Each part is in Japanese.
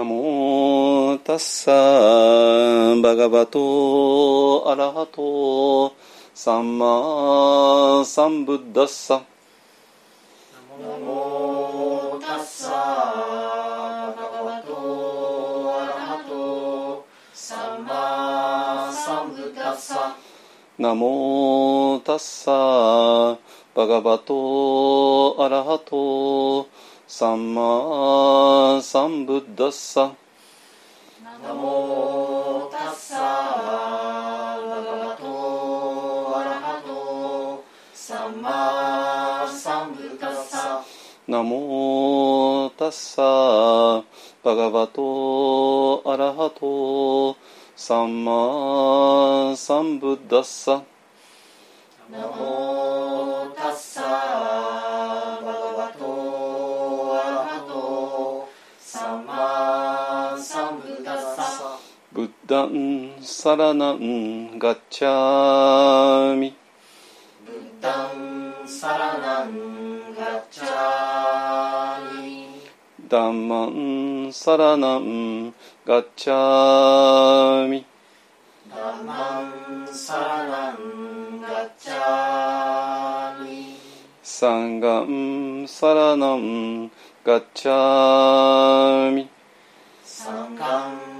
ナモタッサバガバトアラハトサンマサンブッダッサナモタッサバガバトアラハトサンマサンブッダッサナモタッサバガバトアラハトサンマサンブッダッサナモタッサバガバトアラハトサンマサンブッダッサナモタッサバガバトアラハトサンマサンブッダッサナモタッサダンサラナンガッチャミ。ブッダンサラナンガッチャミ。ダンマンサラナンガッチャミ。ダンマンサラナンガッチャミ。サンガンサラナンガッチャミ。サンガン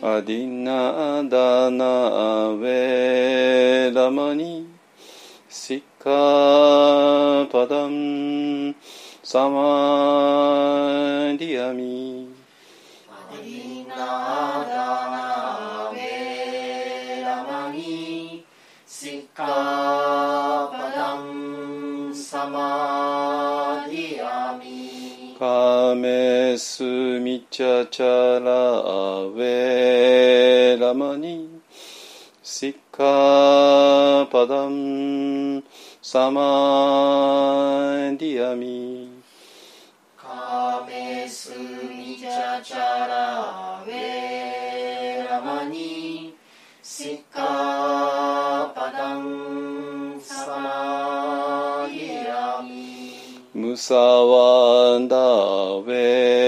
アディナダナウェラマニ。シッカパダム。サマディアミ。スミチャチャラウェラマニシッカパダンサマディアミカメスミチャチャラウェラマニシッカパダンサマディアミムサマディアミムサワダウェラマニシッカパダンダウェ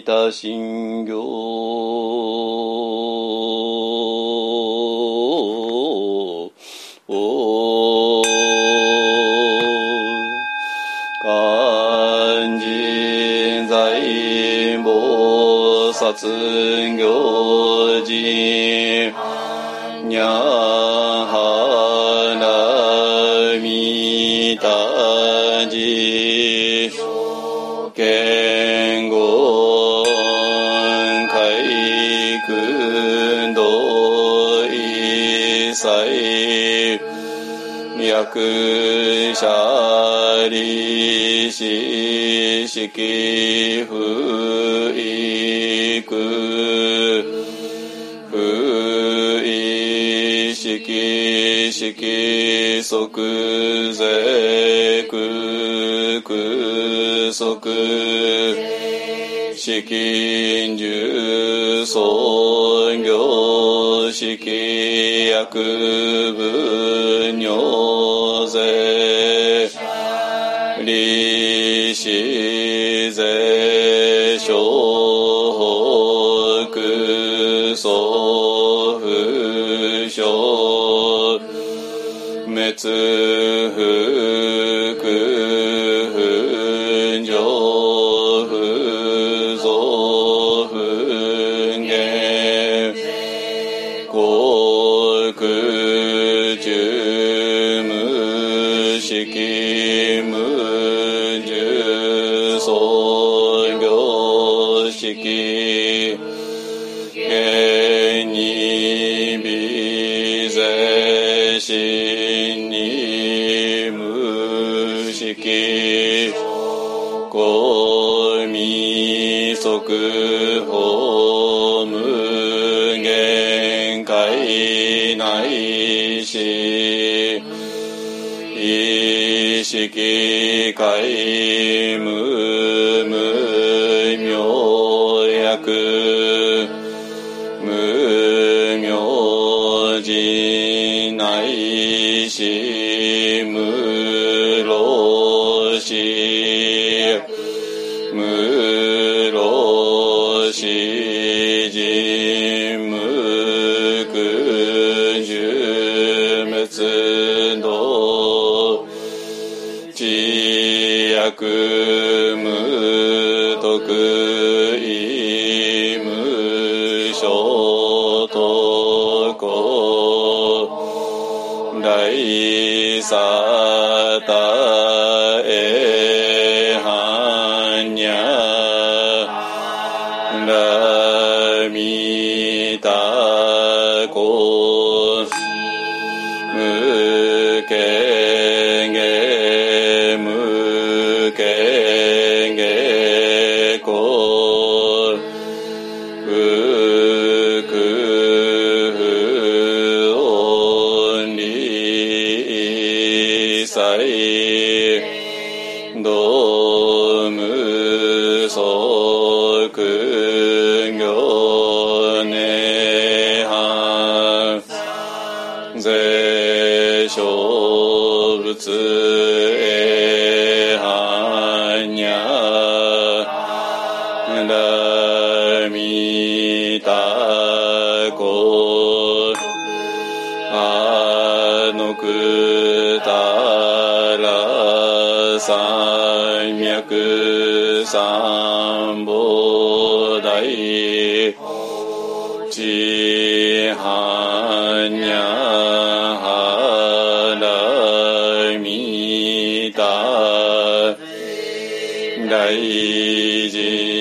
いた信行肝心財菩薩行人にゃはなみたじ。百舎利子式不そ不意式式即税空空即資金う創業式くぶ。しぜしょうくそふしょうつふ開無 Jesus. 三不得，即汉娘。大智。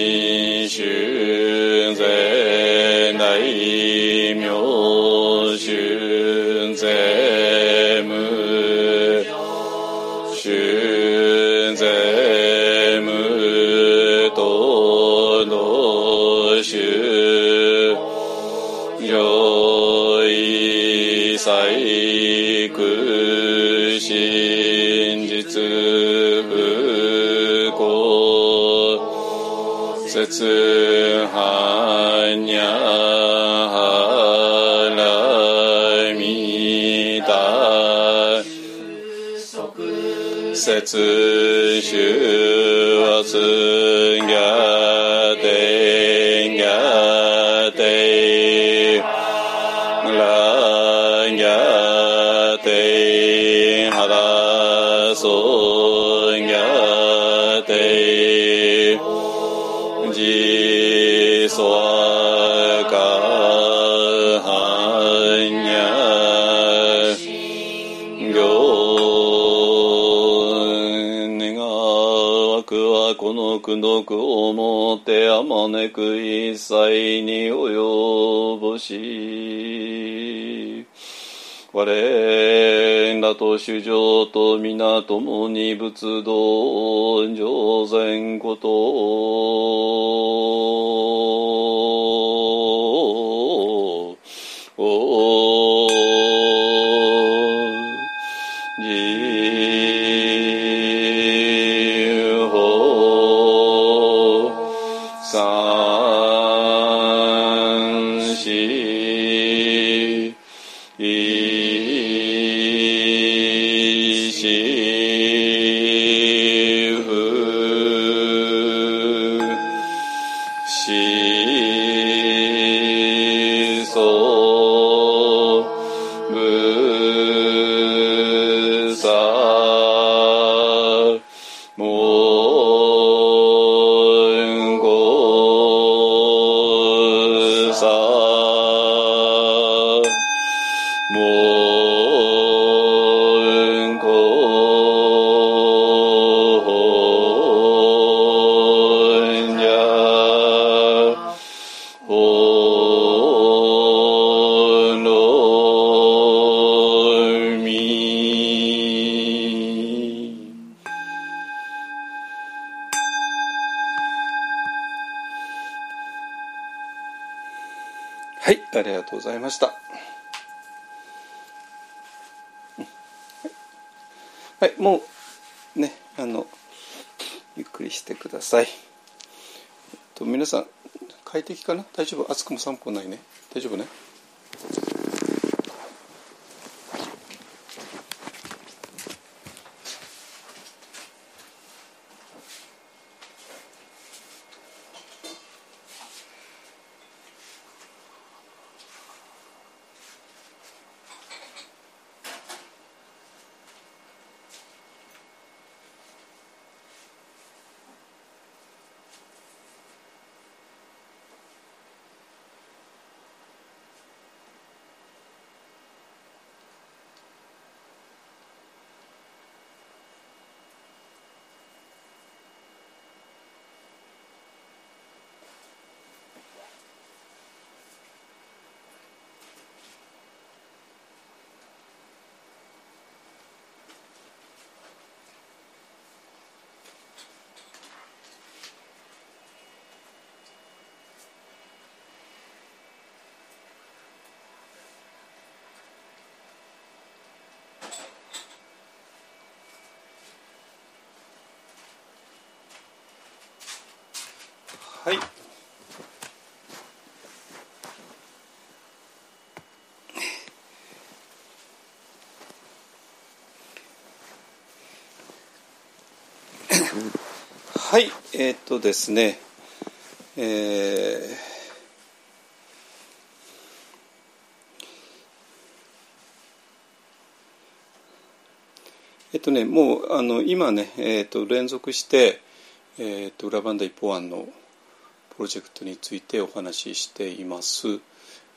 真実不幸節はにゃはらみた節主はつてじそかはにゃ行願わくはこの苦毒をもってあまねく一切に及ぼし我らと主情と皆共に仏道上善こと散歩？ない。ね？はい。はい、えーっとですね、えーえっとね、もうあの今ね、えーっと連続して、えーっと裏番台一方案のプロジェクトについてお話ししています。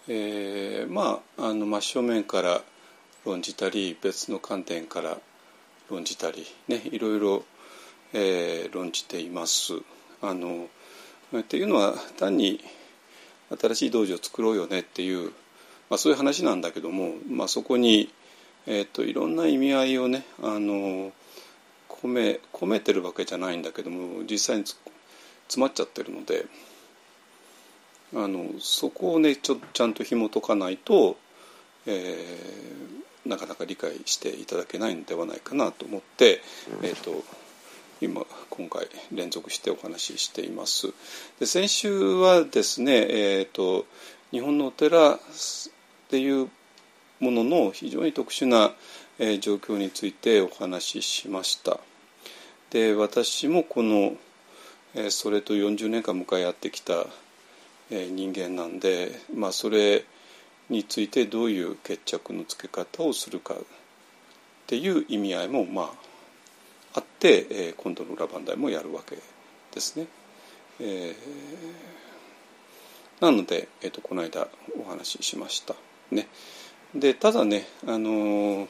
えーまああの真正面から論じたり別の観点から論じたりねいろいろ、えー論じています。あのっていうのは単に新しい道場を作ろうよねっていう、まあ、そういう話なんだけども、まあ、そこに、えー、といろんな意味合いをねあの込め込めてるわけじゃないんだけども実際に詰まっちゃってるのであのそこをねちょちゃんと紐解かないとえー、なかなか理解していただけないのではないかなと思って、えーと、今今回連続してお話ししています。で先週はですね、えーと、日本のお寺っていうものの非常に特殊な、えー、状況についてお話ししました。で私もこの、えー、それと40年間向かい合ってきた、えー、人間なんで、まあ、それについてどういう決着のつけ方をするかっていう意味合いもまああって、えー、今度の裏番台もやるわけですね。えー、なので、えーと、この間お話ししました。ね、でただね、あのー、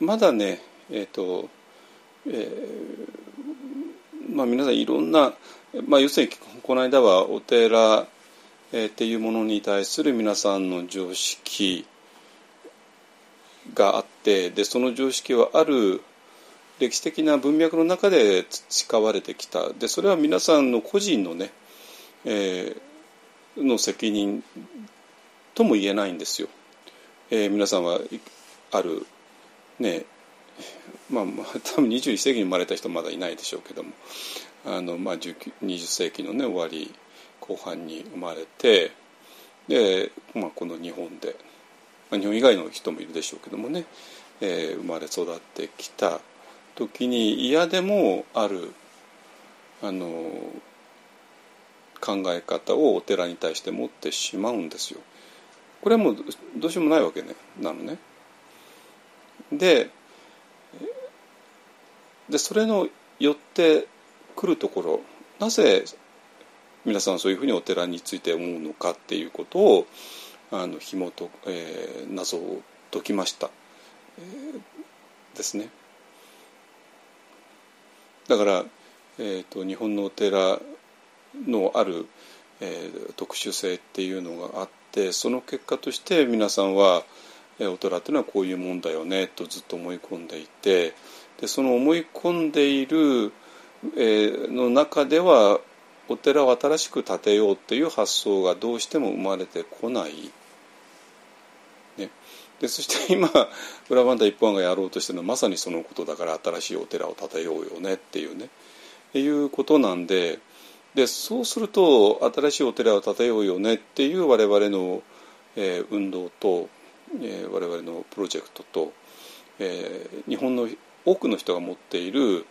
まだねえっ、ー、と、えー、まあ皆さんいろんな、まあ、要するにこの間はお寺、っていうものに対する皆さんの常識があってでその常識はある歴史的な文脈の中で培われてきたでそれは皆さんの個人のね、えー、の責任とも言えないんですよ。えー、皆さんはあるねまあ、多分21世紀に生まれた人まだいないでしょうけどもあの、まあ、20世紀のね終わり後半に生まれてで、まあ、この日本で、まあ、日本以外の人もいるでしょうけどもね、えー、生まれ育ってきた時に嫌でもあるあの考え方をお寺に対して持ってしまうんですよ。これはもうどうしようもないわけねなのね。ででそれのよってくるところなぜ皆さんそういうふうにお寺について思うのかっていうことをあの紐と、えー、謎を解きました、えー、ですね。だから、えーと、日本のお寺のある、えー、特殊性っていうのがあってその結果として皆さんは、えー、お寺っていうのはこういうもんだよねとずっと思い込んでいてでその思い込んでいる、の中ではお寺を新しく建てようっていう発想がどうしても生まれてこない。ね、でそして今裏番台一本がやろうとしてるのはまさにそのことだから新しいお寺を建てようよねっていうねいうことなんででそうすると新しいお寺を建てようよねっていう我々の、えー、運動と、えー、我々のプロジェクトと、えー、日本の多くの人が持っている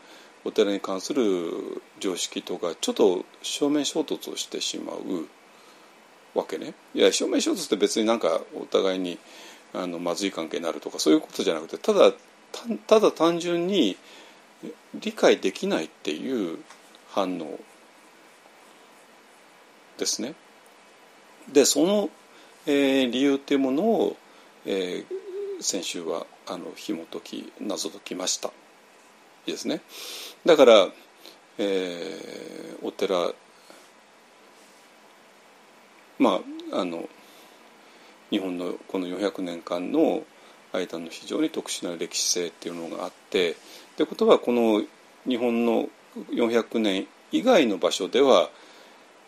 お寺に関する常識とかちょっと正面衝突をしてしまうわけね。いや正面衝突って別になんかお互いにあのまずい関係になるとかそういうことじゃなくてただただ単純に理解できないっていう反応ですね。でその、えー、理由っていうものを、えー、先週はあの紐解き謎解きました。ですね。だから、えー、お寺まああの日本のこの400年間の間の非常に特殊な歴史性っていうのがあってってことはこの日本の400年以外の場所では、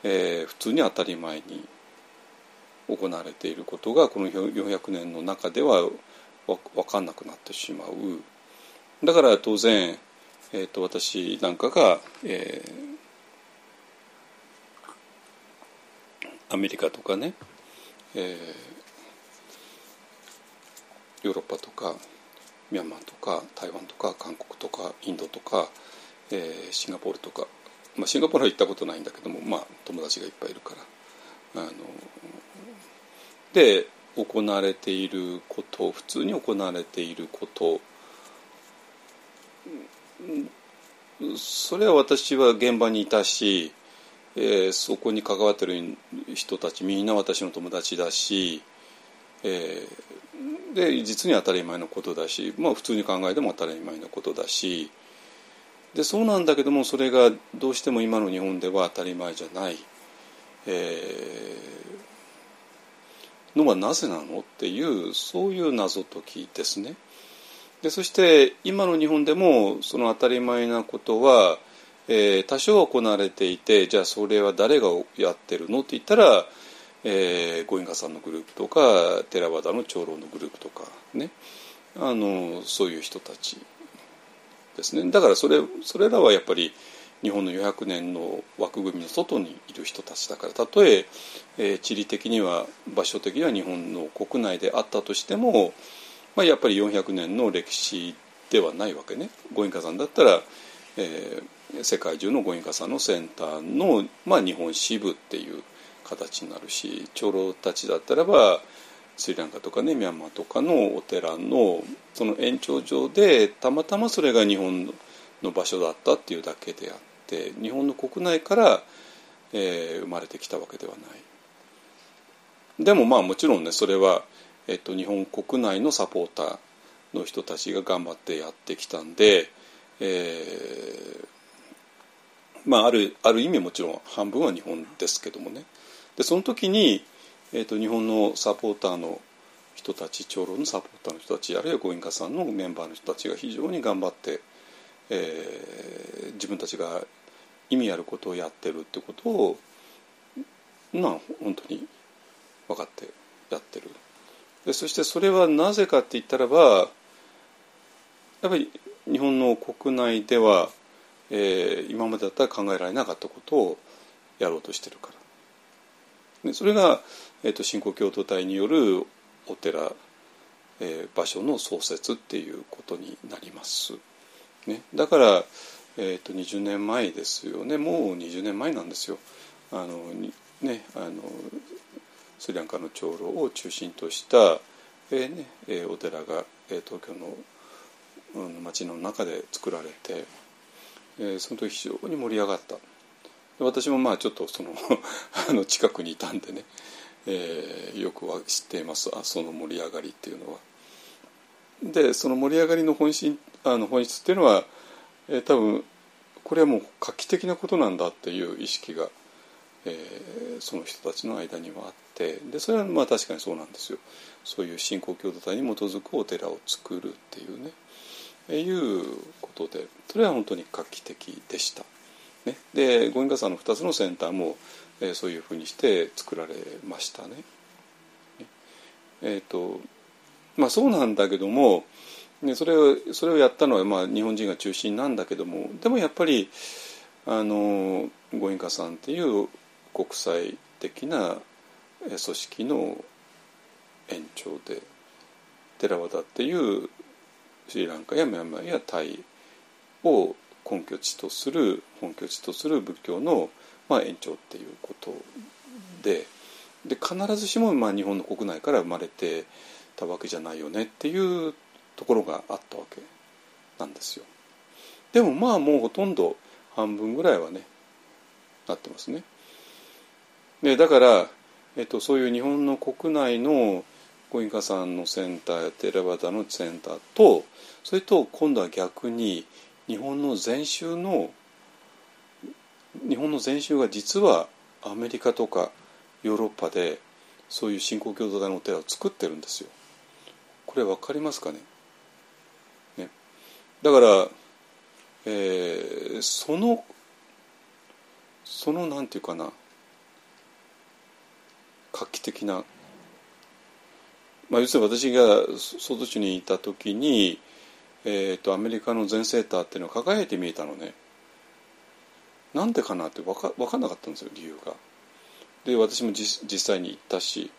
えー、普通に当たり前に行われていることがこの400年の中では分かんなくなってしまうだから当然えーと、私なんかが、えー、アメリカとかね、えー、ヨーロッパとかミャンマーとか台湾とか韓国とかインドとか、えー、シンガポールとか、まあ、シンガポールは行ったことないんだけども、まあ、友達がいっぱいいるからあので行われていること普通に行われていることそれは私は現場にいたし、えー、そこに関わってる人たちみんな私の友達だし、えー、で実に当たり前のことだし、まあ、普通に考えても当たり前のことだしでそうなんだけどもそれがどうしても今の日本では当たり前じゃない、えー、のはなぜなの？っていうそういう謎解きですね。でそして今の日本でもその当たり前なことは、えー、多少は行われていてじゃあそれは誰がやってるのって言ったら、えー、ゴインガさんのグループとかテラワダの長老のグループとかね。あのそういう人たちですね。だからそれそれらはやっぱり日本の400年の枠組みの外にいる人たちだから。たとええー、地理的には場所的には日本の国内であったとしても、まあ、やっぱり400年の歴史ではないわけね。ゴインカさんだったら、えー、世界中のゴインカさんのセンターの、まあ、日本支部っていう形になるし長老たちだったらばスリランカとかねミャンマーとかのお寺のその延長上でたまたまそれが日本の場所だったっていうだけであって日本の国内から、えー、生まれてきたわけではない。でもまあもちろんねそれは、えっと、日本国内のサポーターの人たちが頑張ってやってきたんで、えー、まああるある意味もちろん半分は日本ですけどもね。でその時に、えーと、日本のサポーターの人たち長老のサポーターの人たちあるいはご印家さんのメンバーの人たちが非常に頑張って、えー、自分たちが意味あることをやってるってことをま本当に分かってやってる。でそしてそれはなぜかって言ったらばやっぱり日本の国内では、えー、今までだったら考えられなかったことをやろうとしてるからでそれが、えーと、新興共同体によるお寺、えー、場所の創設っていうことになります。ね、だから、えーと、20年前ですよねもう20年前なんですよ。あのね、あのスリランカの長老を中心とした、えーねえー、お寺が、えー、東京の、うん、町の中で作られて、えー、その時非常に盛り上がった。私もまあちょっとその あの近くにいたんでね、えー、よくは知っていますあその盛り上がりっていうのは。でその盛り上がりの本心あの本質っていうのは、えー、多分これはもう画期的なことなんだっていう意識が、えー、その人たちの間にはあってでそれはまあ確かにそうなんですよそういう信仰共同体に基づくお寺を作るっていうね、えー、いうことでそれは本当に画期的でした。ね、で五円傘の2つのセンターも、えー、そういうふうにして作られましたね。えーとまあ、そうなんだけども、ね、それをそれをやったのは、まあ、日本人が中心なんだけどもでもやっぱりあの五円さんっていう国際的な組織の延長でテラワダっていうスリランカやミャンマーやタイを根拠地とする本拠地とする仏教の、まあ、延長っていうことでで必ずしもまあ日本の国内から生まれてたわけじゃないよねっていうところがあったわけなんですよ。でもまあもうほとんど半分ぐらいはねなってますね。でだから、えっと、そういう日本の国内のごインカさんのセンターやテレバタのセンターとそれと今度は逆に日本の禅宗の日本の禅宗が実はアメリカとかヨーロッパでそういう信仰共同体のお寺を作ってるんですよ。これ分かりますかね？ねだから、えー、そのそのなんていうかな画期的な、まあ、要するに私が外地にいた時にえーと、アメリカの全セーターっていうのは輝いて見えたのね。なんでかなって分か分かんなかったんですよ理由が。で私も実際に行ったし。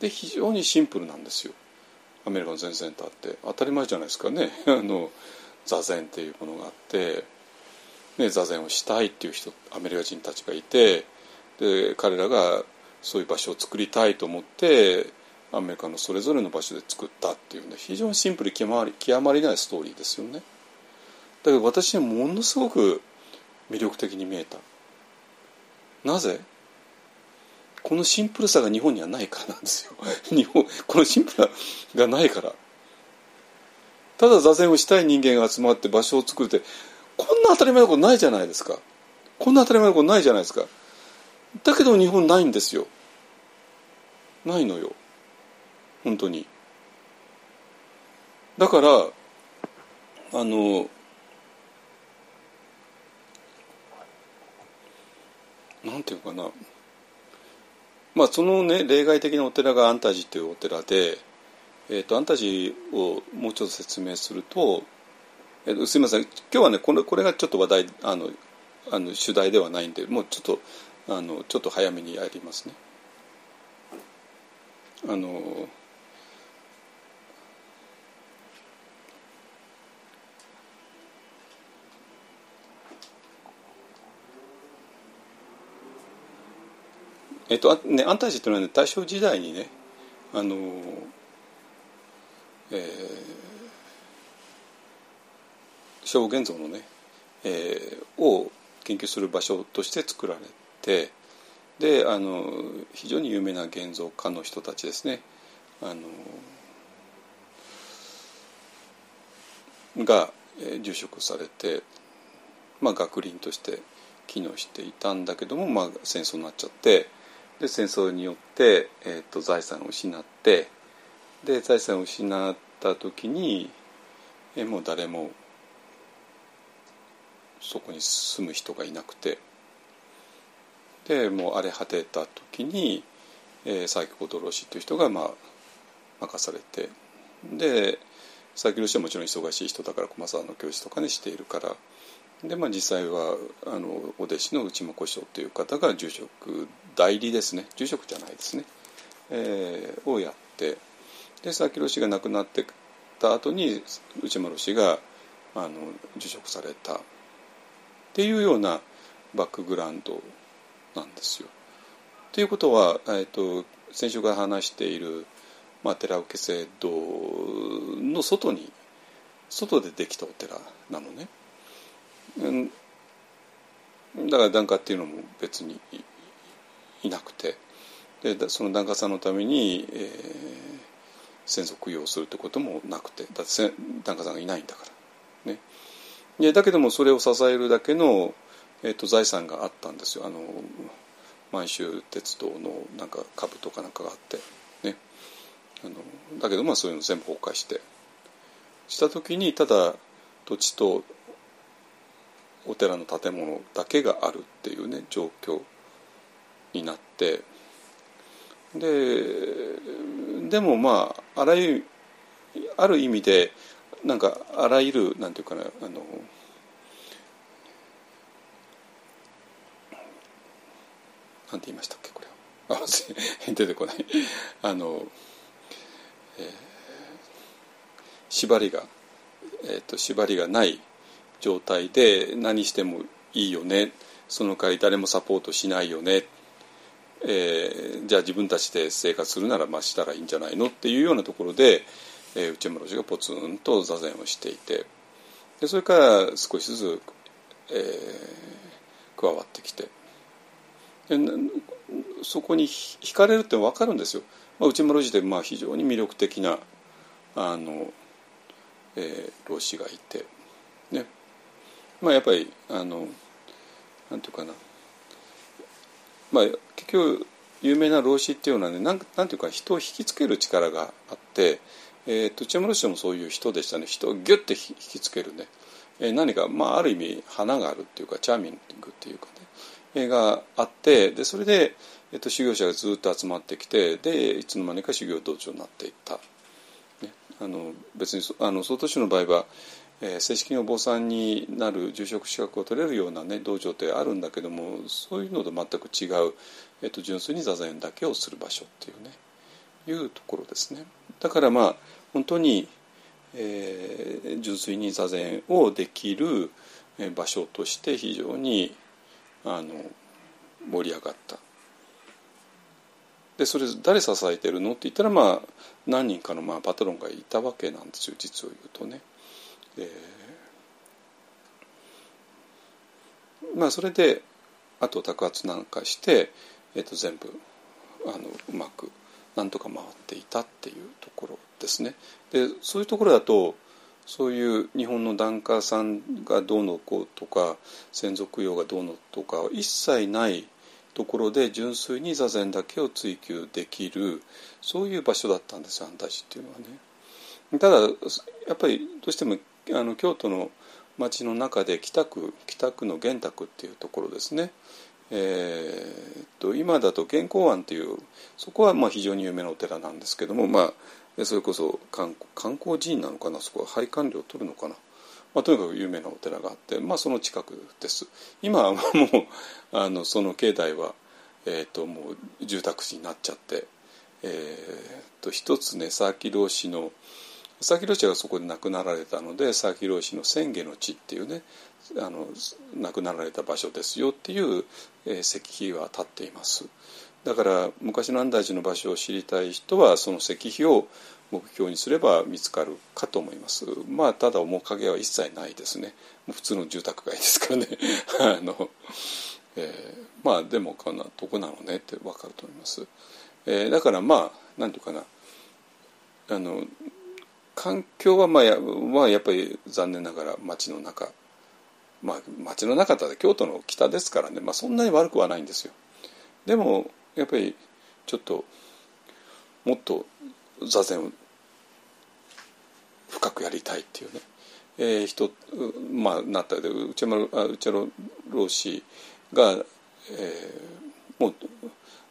で非常にシンプルなんですよ。アメリカの全センターって。当たり前じゃないですかね。あの座禅っていうものがあって、ね、座禅をしたいっていう人アメリカ人たちがいて。で彼らがそういう場所を作りたいと思ってアメリカのそれぞれの場所で作ったっていうね非常にシンプル極まり極まりないストーリーですよね。だけど私はものすごく魅力的に見えた。なぜ？このシンプルさが日本にはないからなんですよ。日本このシンプルがないから。ただ座禅をしたい人間が集まって場所を作るってこんな当たり前のことないじゃないですか。こんな当たり前のことないじゃないですか。だけど日本ないんですよ。ないのよ。本当にだからあのなんていうかなまあそのね例外的なお寺が安泰寺というお寺で、えーと、安泰寺をもうちょっと説明すると、えーと、すみません今日はねこれこれがちょっと話題あのあの主題ではないんでもうちょっとあのちょっと早めにやりますね。あのえっとね、安泰寺というのは、ね、大正時代にねあの、えー、小現像のね、えー、を研究する場所として作られてであの非常に有名な現像家の人たちですねあのが、住職されて、まあ、学林として機能していたんだけども、まあ、戦争になっちゃって。で戦争によって、えーと、財産を失ってで財産を失った時に、え、もう誰もそこに住む人がいなくてでもう荒れ果てた時に、えー、佐伯小郎氏という人が、まあ、任されてで佐伯郎氏はもちろん忙しい人だから駒沢の教師とかにしているからで、まあ、実際はあのお弟子の内間古生という方が住職代理ですね。住職じゃないですね、えー、をやってで佐々木氏が亡くなってた後に内間氏があの受職された。っていうようなバックグラウンドなんですよ。ということは、えーと、先週から話している、まあ、寺受制度の外に外でできたお寺なのね。だから檀家っていうのも別にいなくて。でその檀家さんのために、えー、先祖供養するってこともなくて。だって檀家さんがいないんだから。ね。でだけどもそれを支えるだけの、えーと、財産があったんですよ。あの満州鉄道のなんか株とかなんかがあってね。あのだけどまあそういうの全部崩壊してした時にただ土地とお寺の建物だけがあるっていうね状況になってででもまああらゆるある意味でなんかあらゆるなんていうかなあのなんて言いましたっけこれは。出てこない。あの、えー、縛りが、えーと縛りがない状態で何してもいいよね。その代わり誰もサポートしないよね、えー、じゃあ自分たちで生活するならまあしたらいいんじゃないの？っていうようなところで、えー、内村氏がポツンと座禅をしていて。でそれから少しずつ、えー、加わってきて。そこに惹かれるって分かるんですよ。まあ、内村氏でまあ非常に魅力的なあの、えー、老子がいて。ねまあ、やっぱりあのなんていうかな、まあ、結局有名な老子っていうのはねなんなんていうか人を引きつける力があって、えー、と内山老師もそういう人でしたね人をギュッて引きつけるね、えー、何か、まあ、ある意味花があるっていうかチャーミングっていうかね、があってでそれで、えー、と修行者がずっと集まってきてでいつの間にか修行道場になっていった。ね、あの別にあの曹洞宗の場合はえー、正式にお坊さんになる住職資格を取れるような、ね、道場ってあるんだけどもそういうのと全く違う、えーと、純粋に座禅だけをする場所っていうねいうところですね。だからまあ本当に、えー、純粋に座禅をできる場所として非常にあの盛り上がった。でそれ誰支えてるの？って言ったらまあ何人かのまあパトロンがいたわけなんですよ実を言うとね。えー、まあそれであと托発なんかして、えー、と全部あのうまくなんとか回っていたっていうところですね。でそういうところだとそういう日本の檀家さんがどうのこうとか先祖供養がどうのとか一切ないところで純粋に座禅だけを追求できるそういう場所だったんですよ安泰寺っていうのはね。ただやっぱりどうしてもあの京都の町の中で北区北区の玄沢っていうところですね、えー、と今だと健康庵というそこはまあ非常に有名なお寺なんですけども、まあ、でそれこそ観光寺院なのかなそこは拝観料を取るのかな、まあ、とにかく有名なお寺があって、まあ、その近くです。今はもうあのその境内は、えー、ともう住宅地になっちゃって、えー、と一つね佐々木老師の佐々木老師がそこで亡くなられたので佐々木老師の千家の地っていうねあの亡くなられた場所ですよっていう、えー、石碑は立っています。だから昔の安大寺の場所を知りたい人はその石碑を目標にすれば見つかるかと思います。まあただ面影は一切ないですね。普通の住宅街ですからね。あの、えー、まあでもこんなとこなのねって分かると思います、えー、だからまあ何て言うかな。あの環境はまあや,、まあ、やっぱり残念ながら街の中。まあ街の中だ京都の北ですからね、まあ、そんなに悪くはないんですよ。でもやっぱりちょっともっと座禅深くやりたいっていうね、えー、人まあなったで内山内山老師が、えー、もう、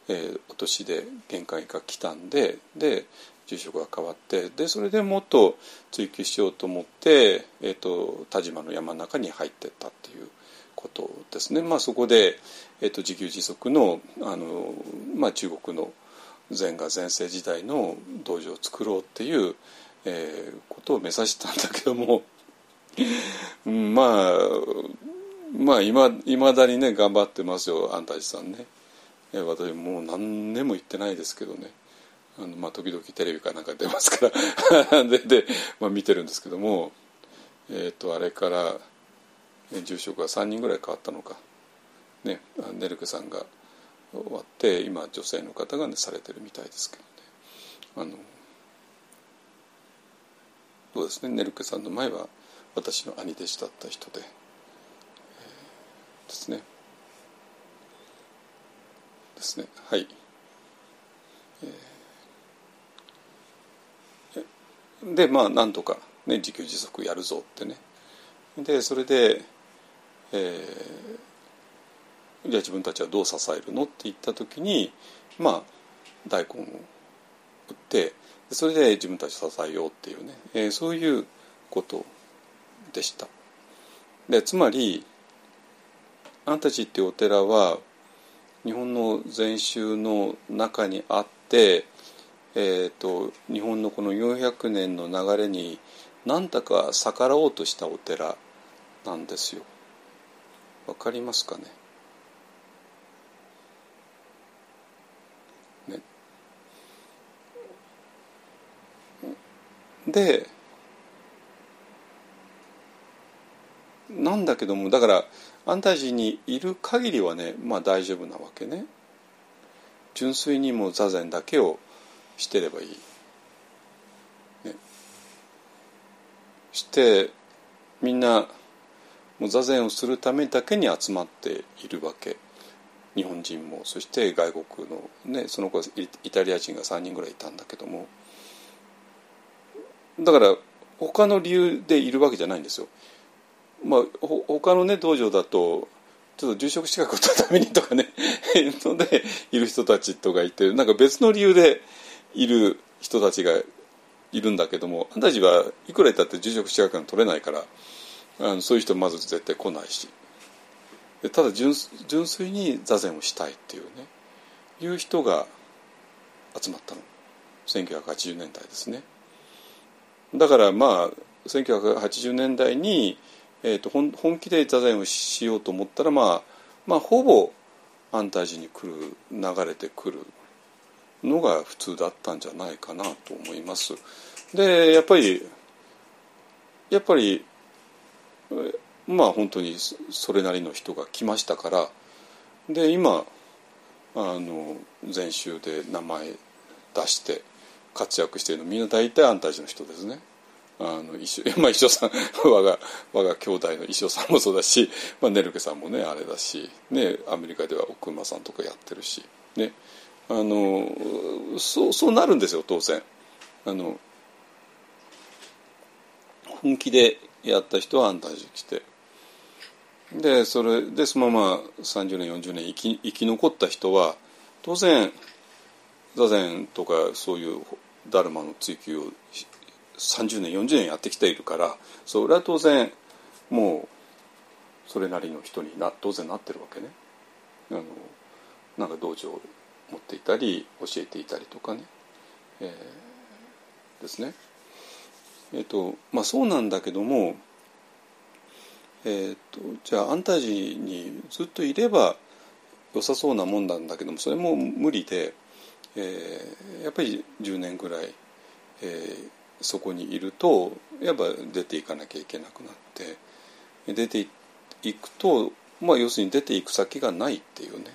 えー、お年で限界が来たんでで住職が変わってでそれでもっと追求しようと思って、えーと、田島の山の中に入ってったっていうことですね。まあ、そこで、えーと、自給自足のあの、まあ、中国の禅が前世時代の道場を作ろうっていう、えー、ことを目指したんだけども まあまあいまだにね頑張ってますよ安泰寺さんね。私もう何年も言ってないですけどねあの、まあ、時々テレビかなんか出ますから でで、まあ、見てるんですけども、えーと、あれから住職が3人ぐらい変わったのか、ね、ネルケさんが終わって今女性の方が、ね、されてるみたいですけどね。あのそうですねネルケさんの前は私の兄弟子だった人で、えー、ですね。ですね。はい。でまあなんとか、ね、自給自足やるぞってね。でそれで、えー、じゃあ自分たちはどう支えるのって言った時にまあ大根を売ってそれで自分たちを支えようっていうね、えー、そういうことでした。でつまりあんたちっていうお寺は日本の禅宗の中にあってえーと、日本のこの400年の流れに何だか逆らおうとしたお寺なんですよ。わかりますかね？でなんだけどもだから安泰寺にいる限りはねまあ大丈夫なわけね。純粋にもう座禅だけをしてればいい。ね、してみんなもう座禅をするためだけに集まっているわけ日本人もそして外国のねその子イタリア人が3人ぐらいいたんだけどもだから他の理由でいるわけじゃないんですよ。まあ、他のね道場だとちょっと住職資格を取るためにとかね。のでいる人たちとかいてなんか別の理由でいる人たちがいるんだけどもあんたたちはいくら言ったって住職資格が取れないからあのそういう人まず絶対来ないし。ただ純純粋に座禅をしたいっていうねいう人が集まったの。1980年代ですね。だからまあ1980年代に、えーと、本本気で座禅をしようと思ったらまあまあほぼ安泰寺に来る流れてくるのが普通だったんじゃないかなと思います。でやっぱりやっぱりまあ本当にそれなりの人が来ましたからで今あの禅宗で名前出して活躍しているのみんな大体安泰寺の人ですね。あの一緒 まあ、一緒さん 我が我が兄弟の一緒さんもそうだし、まあ、ネルケさんもねあれだし、ね、アメリカでは奥馬さんとかやってるし、ね、あのそうそうなるんですよ当然。あの本気でやった人は安泰寺来て。でそれでそのまま30年40年生き生き残った人は当然座禅とかそういうダルマの追求を30年40年やってきているからそれは当然もうそれなりの人にな当然なってるわけね。あのなんか道場を持っていたり教えていたりとかね、えー、ですね。えっ、ー、とまあそうなんだけどもえーと、じゃあ安泰寺にずっといれば良さそうなもんなんだけどもそれも無理で、えー、やっぱり10年ぐらい、えー、そこにいるとやっぱ出ていかなきゃいけなくなって出ていくと、まあ、要するに出ていく先がないっていうね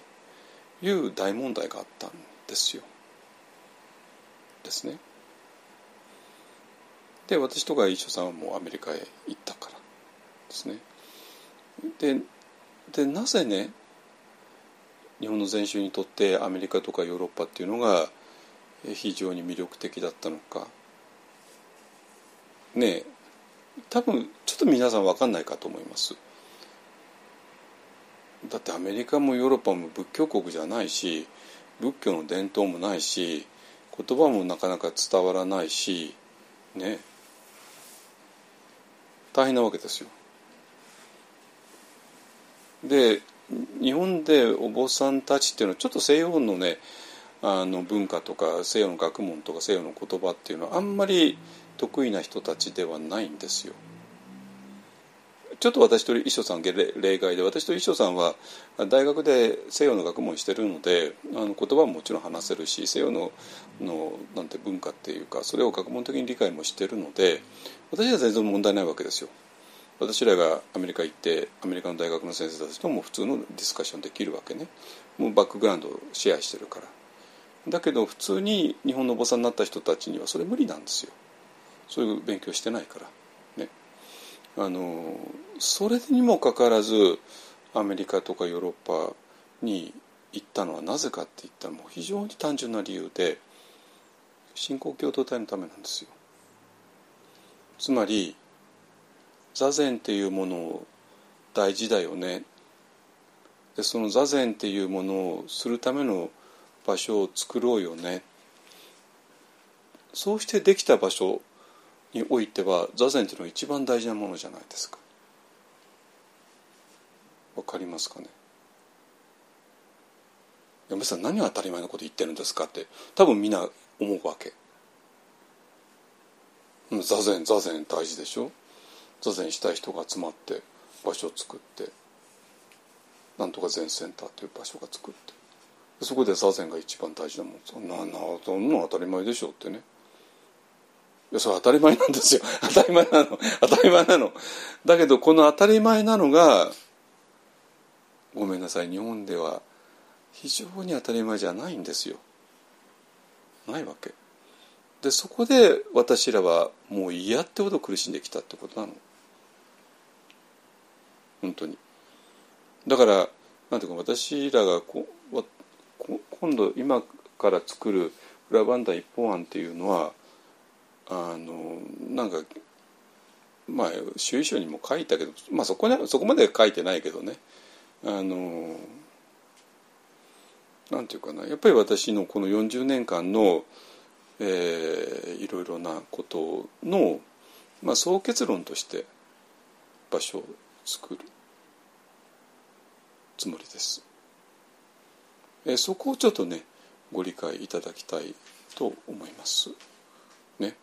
いう大問題があったんですよ。ですね。で私とか一緒さんはもうアメリカへ行ったからですね。ででなぜね日本の禅宗にとってアメリカとかヨーロッパっていうのが非常に魅力的だったのか。ね多分ちょっと皆さん分かんないかと思います。だってアメリカもヨーロッパも仏教国じゃないし仏教の伝統もないし言葉もなかなか伝わらないしね大変なわけですよ。で日本でお坊さんたちっていうのはちょっと西洋のねあの文化とか西洋の学問とか西洋の言葉っていうのはあんまり得意な人たちではないんですよ。ちょっと私と衣装さん例外で私と衣装さんは大学で西洋の学問してるのであの言葉ももちろん話せるし西洋ののなんて文化っていうかそれを学問的に理解もしてるので私は全然問題ないわけですよ。私らがアメリカ行ってアメリカの大学の先生たちとも普通のディスカッションできるわけね。もうバックグラウンドをシェアしてるから。だけど普通に日本のお坊さんになった人たちにはそれ無理なんですよ。そういう勉強してないから。ね。あのそれにもかかわらずアメリカとかヨーロッパに行ったのはなぜかって言ったらもう非常に単純な理由で信仰共同体のためなんですよ。つまり座禅っていうものを大事だよね。でその座禅っていうものをするための場所を作ろうよね。そうしてできた場所においては座禅っていうのは一番大事なものじゃないですか。わかりますかね？山さん何が当たり前のこと言ってるんですかって多分みんな思うわけ。座禅座禅大事でしょ？座禅したい人が集まって場所を作ってなんとか禅センターという場所が作って。そこで座禅が一番大事なもんそんなそんな当たり前でしょってね。いやそれ当たり前なんですよ。当たり前なの。当たり前なの。だけどこの当たり前なのがごめんなさい。日本では非常に当たり前じゃないんですよ。ないわけ。でそこで私らはもう嫌ってほど苦しんできたってことなの。本当に。だからなんていうか私らがこ今度今から作る裏バンダ一本案っていうのはあのなんかまあ収衣書にも書いたけど、まあ、そこにそこまで書いてないけどね。あのなんていうかな。やっぱり私のこの40年間の、えー、いろいろなことの、まあ、総結論として場所を作る。つもりです。えそこをちょっとねご理解いただきたいと思います。ね、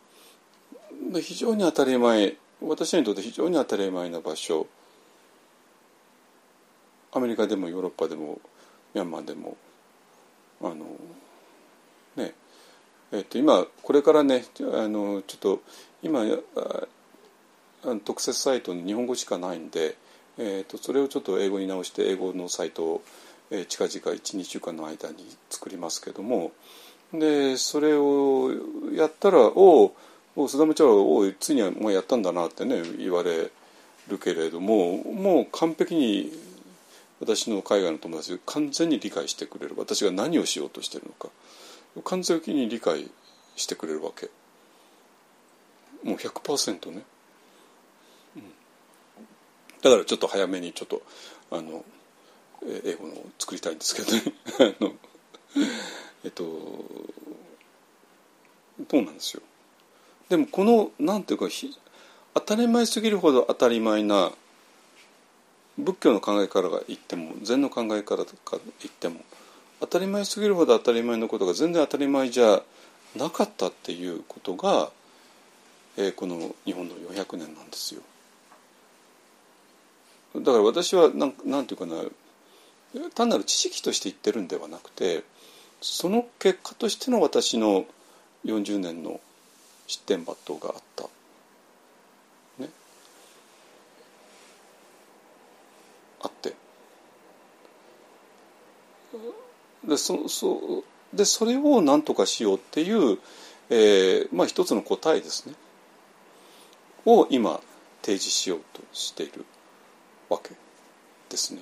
非常に当たり前私にとって非常に当たり前な場所アメリカでもヨーロッパでもミャンマーでもあのねえっと今これからねあのちょっと今特設サイトに日本語しかないんでえーと、それをちょっと英語に直して英語のサイトを、えー、近々12週間の間に作りますけどもでそれをやったら「おお須田部長はおいついにはもうやったんだな」ってね言われるけれどももう完璧に私の海外の友達完全に理解してくれる私が何をしようとしてるのか完全に理解してくれるわけもう100%ね。だからちょっと早めにちょっとあの英語のを作りたいんですけどね あのえっとそうなんですよでもこのなんていうか当たり前すぎるほど当たり前な仏教の考えから言っても禅の考えからとか言っても当たり前すぎるほど当たり前のことが全然当たり前じゃなかったっていうことが、えー、この日本の400年なんですよ。だから私はなんなんていうかな単なる知識として言ってるんではなくてその結果としての私の40年の失点抜刀があった。ね。あってでそそでそれを何とかしようっていう、えー、まあ一つの答えですねを今提示しようとしているわけですね。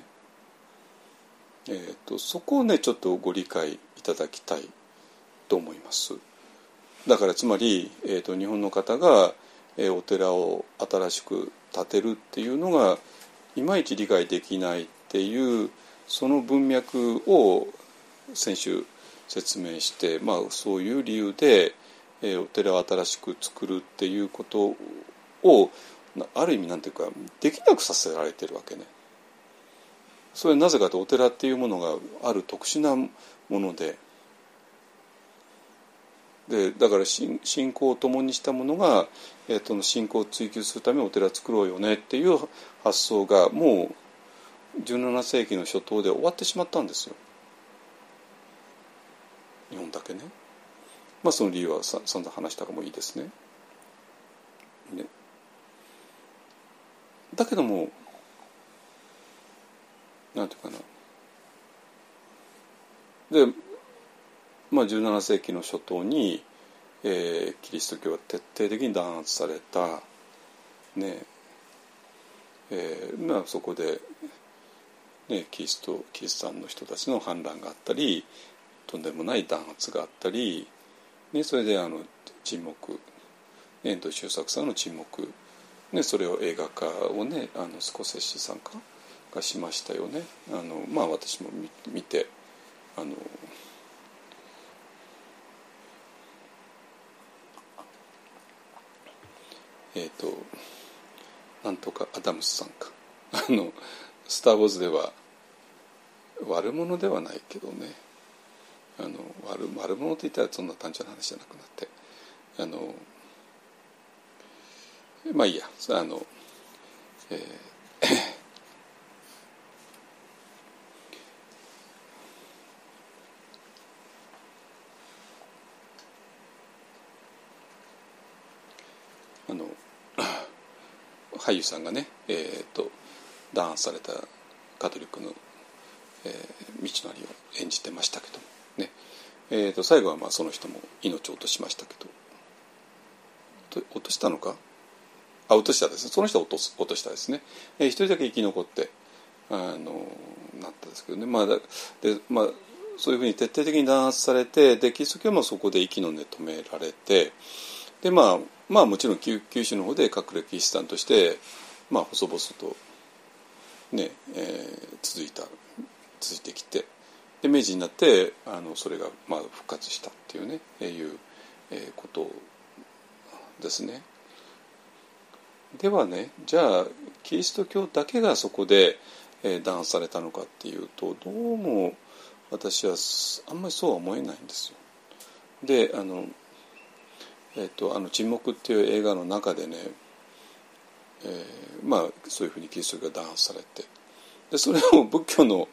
えーと、そこをねちょっとご理解いただきたいと思います。だからつまり、えーと、日本の方が、えー、お寺を新しく建てるっていうのがいまいち理解できないっていうその文脈を先週説明して、まあ、そういう理由で、えー、お寺を新しく作るっていうことをある意味なんていうかできなくさせられてるわけね。それはなぜかとお寺っていうものがある特殊なものででだから信仰を共にしたものが、えー、と信仰を追求するためお寺作ろうよねっていう発想がもう17世紀の初頭で終わってしまったんですよ日本だけね。まあその理由はさ散々話したかもいいです。ねだけどもなんていうかな。で、まあ、17世紀の初頭に、えー、キリスト教は徹底的に弾圧された。ね。えーまあ、そこで、ね、キリストキリストンの人たちの反乱があったりとんでもない弾圧があったり、ね、それであの沈黙遠藤周作さんの沈黙、ね、それを映画化をねあのスコセッシさんかがしましたよね。あのまあ私も見てあのえっ、ー、となんとかアダムスさんか。あの「スター・ウォーズ」では悪者ではないけどね。あの悪悪者といったらそんな単純な話じゃなくなって。あのまあいいや。あの、えーあの俳優さんがね、えーと、弾圧されたカトリックの、えー、道のりを演じてましたけどもね、えー、と最後はまあその人も命を落としましたけど。落としたのか？あ落としたですね。その人は落とす落としたですね、えー、一人だけ生き残ってあのなったんですけどね。まあでまあそういうふうに徹底的に弾圧されてでキリスト教もそこで息の根止められてでまあまあもちろん九州の方で隠れキリシタンとしてまあ細々とね、えー、続いた続いてきてで明治になってあのそれがまあ復活したっていうね、えー、いう、えー、ことですね。ではねじゃあキリスト教だけがそこで、えー、弾圧されたのかっていうとどうも私はあんまりそうは思えないんですよ。であのえーと、あの「沈黙」っていう映画の中でね、えー、まあそういうふうにキリスト教が弾圧されてでそれを 仏教の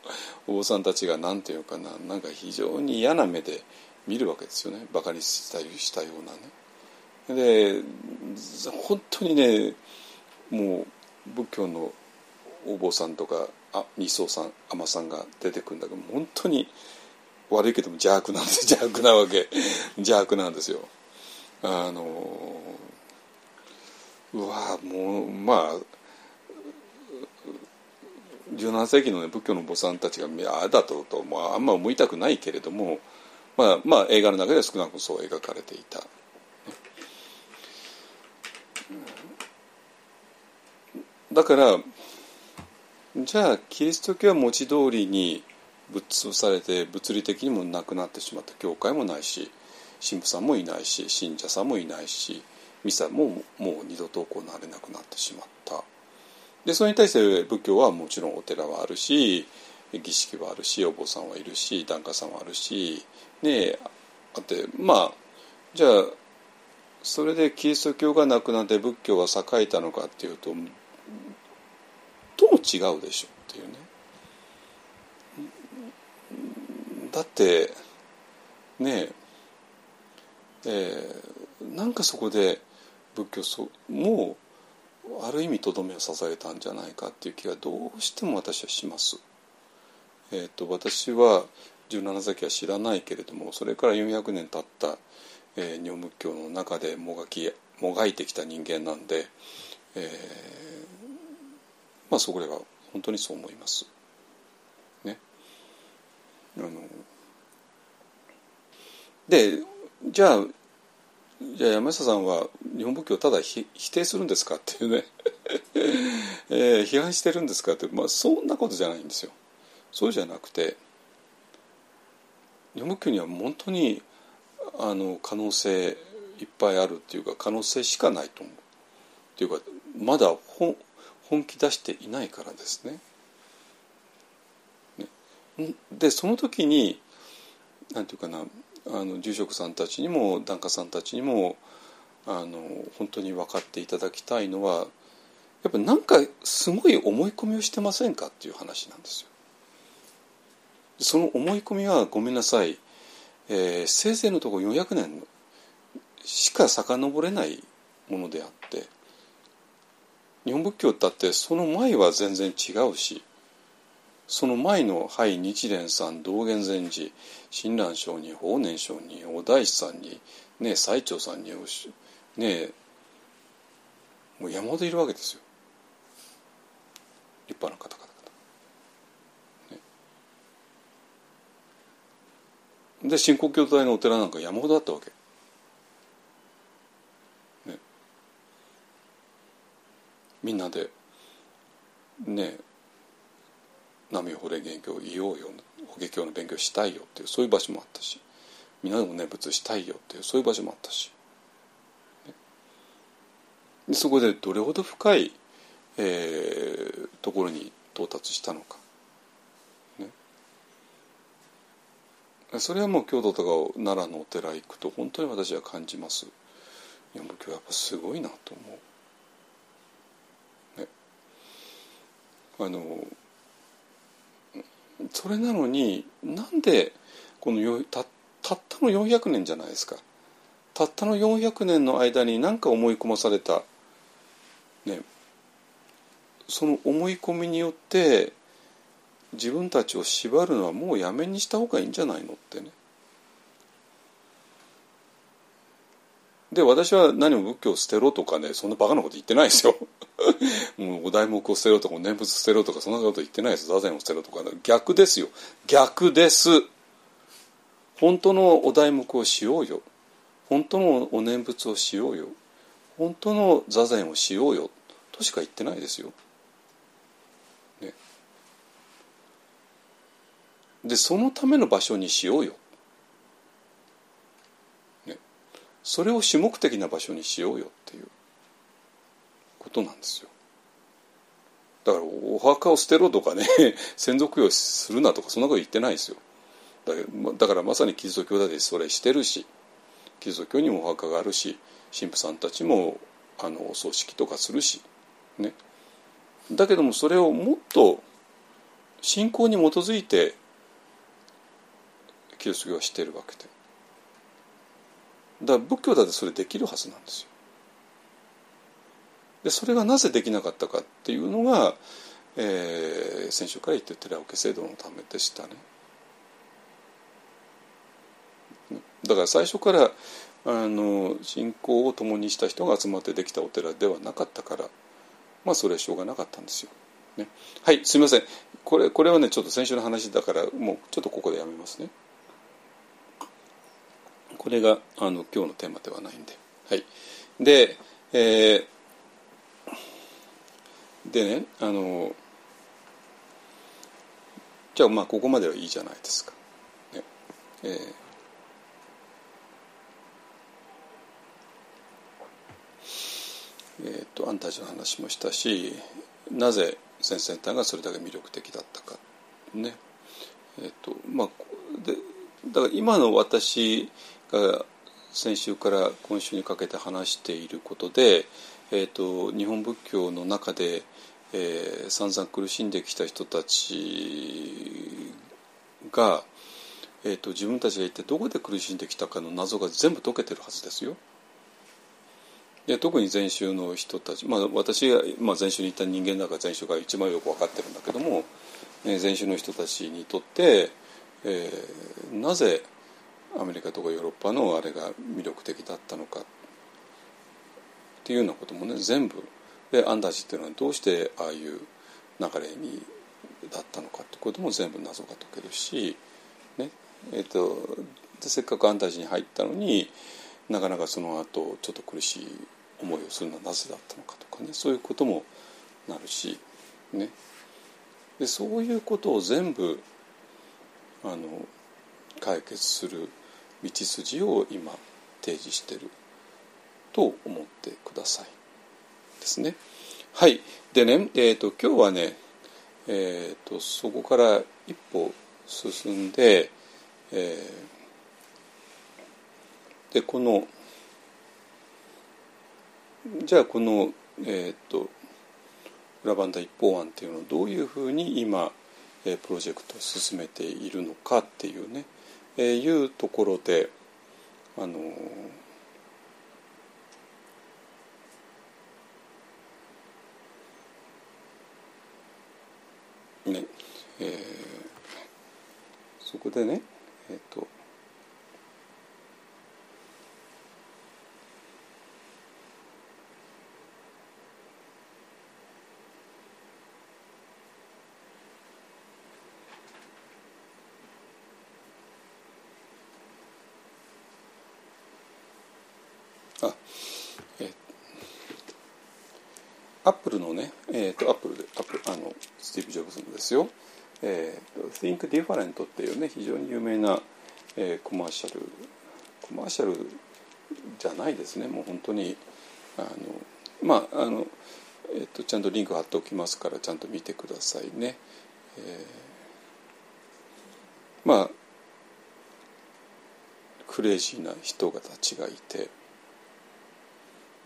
お坊さんたちが何て言うかななんか非常に嫌な目で見るわけですよねバカにしたしたようなね。で本当にねもう仏教のお坊さんとかあ二層さん尼さんが出てくるんだけど本当に悪いけども邪悪なんです 邪悪なわけ邪悪なんですよ。あのうわもうまあ17世紀の、ね、仏教の坊さんたちがああだとと、まあ、あんま思いたくないけれども、まあ、まあ映画の中では少なくともそう描かれていた。だからじゃあキリスト教は文字通りにぶっ潰されて物理的にもなくなってしまった。教会もないし神父さんもいないし信者さんもいないしミサももう二度と行われなくなってしまった。でそれに対して仏教はもちろんお寺はあるし儀式はあるしお坊さんはいるし檀家さんはあるしねあってまあじゃあそれでキリスト教がなくなって仏教が栄えたのかっていうと違うでしょっていうねだってねえー、なんかそこで仏教もうある意味とどめを支えたんじゃないかっていう気がどうしても私はします。えーと、私は十七崎は知らないけれどもそれから400年経った、えー、日本仏教の中でもがきもがいてきた人間なんで、えー、まあそこでは本当にそう思います。ね。あのでじゃあじゃあ山下さんは日本仏教をただ否定するんですかっていうね えー、批判してるんですかって、まあ、そんなことじゃないんですよ。そうじゃなくて日本仏教には本当にあの可能性いっぱいあるっていうか可能性しかないと思う。っていうかまだ本本気出していないからですね。ねでその時になんていうかなあの住職さんたちにも檀家さんたちにもあの本当に分かっていただきたいのはやっぱなんかすごい思い込みをしてませんかっていう話なんですよ。その思い込みはごめんなさい、えー、せいぜいのところ400年しか遡れないものであって日本仏教だってその前は全然違うしその前のはい日蓮さん道元禅師親鸞上人法然上人お大師さんにね最澄さんにねもう山ほどいるわけですよ立派な方々。ね、で新国教大のお寺なんか山ほどあったわけ。みんなでね波法蓮元教言おうよ法華経の勉強したいよっていうそういう場所もあったしみんなでも念仏したいよっていうそういう場所もあったし、ね、そこでどれほど深い、えー、ところに到達したのか、ね、それはもう京都とか奈良のお寺行くと本当に私は感じます。日本仏教やっぱすごいなと思う。あのそれなのになんでこのたたったの400年じゃないですか。たったの400年の間に何か思い込まされた、ね、その思い込みによって自分たちを縛るのはもうやめにした方がいいんじゃないのってね。で私は何も仏教を捨てろとかねそんなバカなこと言ってないですよ。もうお題目を捨てろとか念仏捨てろとかそんなこと言ってないです。座禅を捨てろとか、逆ですよ。逆です。本当のお題目をしようよ。本当のお念仏をしようよ。本当の座禅をしようよ。としか言ってないですよ、ね、でそのための場所にしようよ。それを主目的な場所にしようよっていうことなんですよ。だからお墓を捨てろとかね 先祖供養するなとかそんなこと言ってないですよ。だからまさにキリスト教だってそれしてるしキリスト教にもお墓があるし神父さんたちもあのお葬式とかするしねだけどもそれをもっと信仰に基づいてキリスト教はしてるわけでだから仏教だってそれできるはずなんですよ。でそれがなぜできなかったかっていうのが、えー、先週から言ってる寺桶制度のためでしたね。だから最初からあの信仰を共にした人が集まってできたお寺ではなかったからまあそれはしょうがなかったんですよ。ね、はいすみませんこれこれはねちょっと先週の話だからもうちょっとここでやめますね。これがあの今日のテーマではないんで。はい、で、えー、でねあのじゃあまあここまではいいじゃないですか。ねえーえー、とアンタージの話もしたしなぜ先々端がそれだけ魅力的だったかねえっ、とまあでだから今の私先週から今週にかけて話していることで、えー、と日本仏教の中で、えー、散々苦しんできた人たちが、えー、と自分たちが一体どこで苦しんできたかの謎が全部解けてるはずですよ。で特に禅宗の人たち、まあ、私が、まあ、禅宗に行った人間だから禅宗が一番よく分かってるんだけども、え禅宗の人たちにとって、えー、なぜアメリカとかヨーロッパのあれが魅力的だったのかっていうようなこともね全部でアンダージっていうのはどうしてああいう流れにだったのかってことも全部謎が解けるし、ねえーと、でせっかくアンダージに入ったのになかなかその後ちょっと苦しい思いをするのはなぜだったのかとかねそういうこともなるし、ね、でそういうことを全部あの解決する道筋を今提示してると思ってくださいですね。はいでね、えーと、今日はね、えーと、そこから一歩進んで、えー、でこのじゃあこの、えーと、ラバンダ一方案っていうのをどういうふうに今、えー、プロジェクトを進めているのかっていうね、えー、いうところであのねえー、そこでねえっ、ー、とアップルのね、えーと、アップルでアップあのスティーブ・ジョブズのですよ、えー、Think Different っていうね非常に有名な、えー、コマーシャルコマーシャルじゃないですねもう本当にあのまああの、えーと、ちゃんとリンク貼っておきますからちゃんと見てくださいね。えー、まあクレイジーな人たちがいて。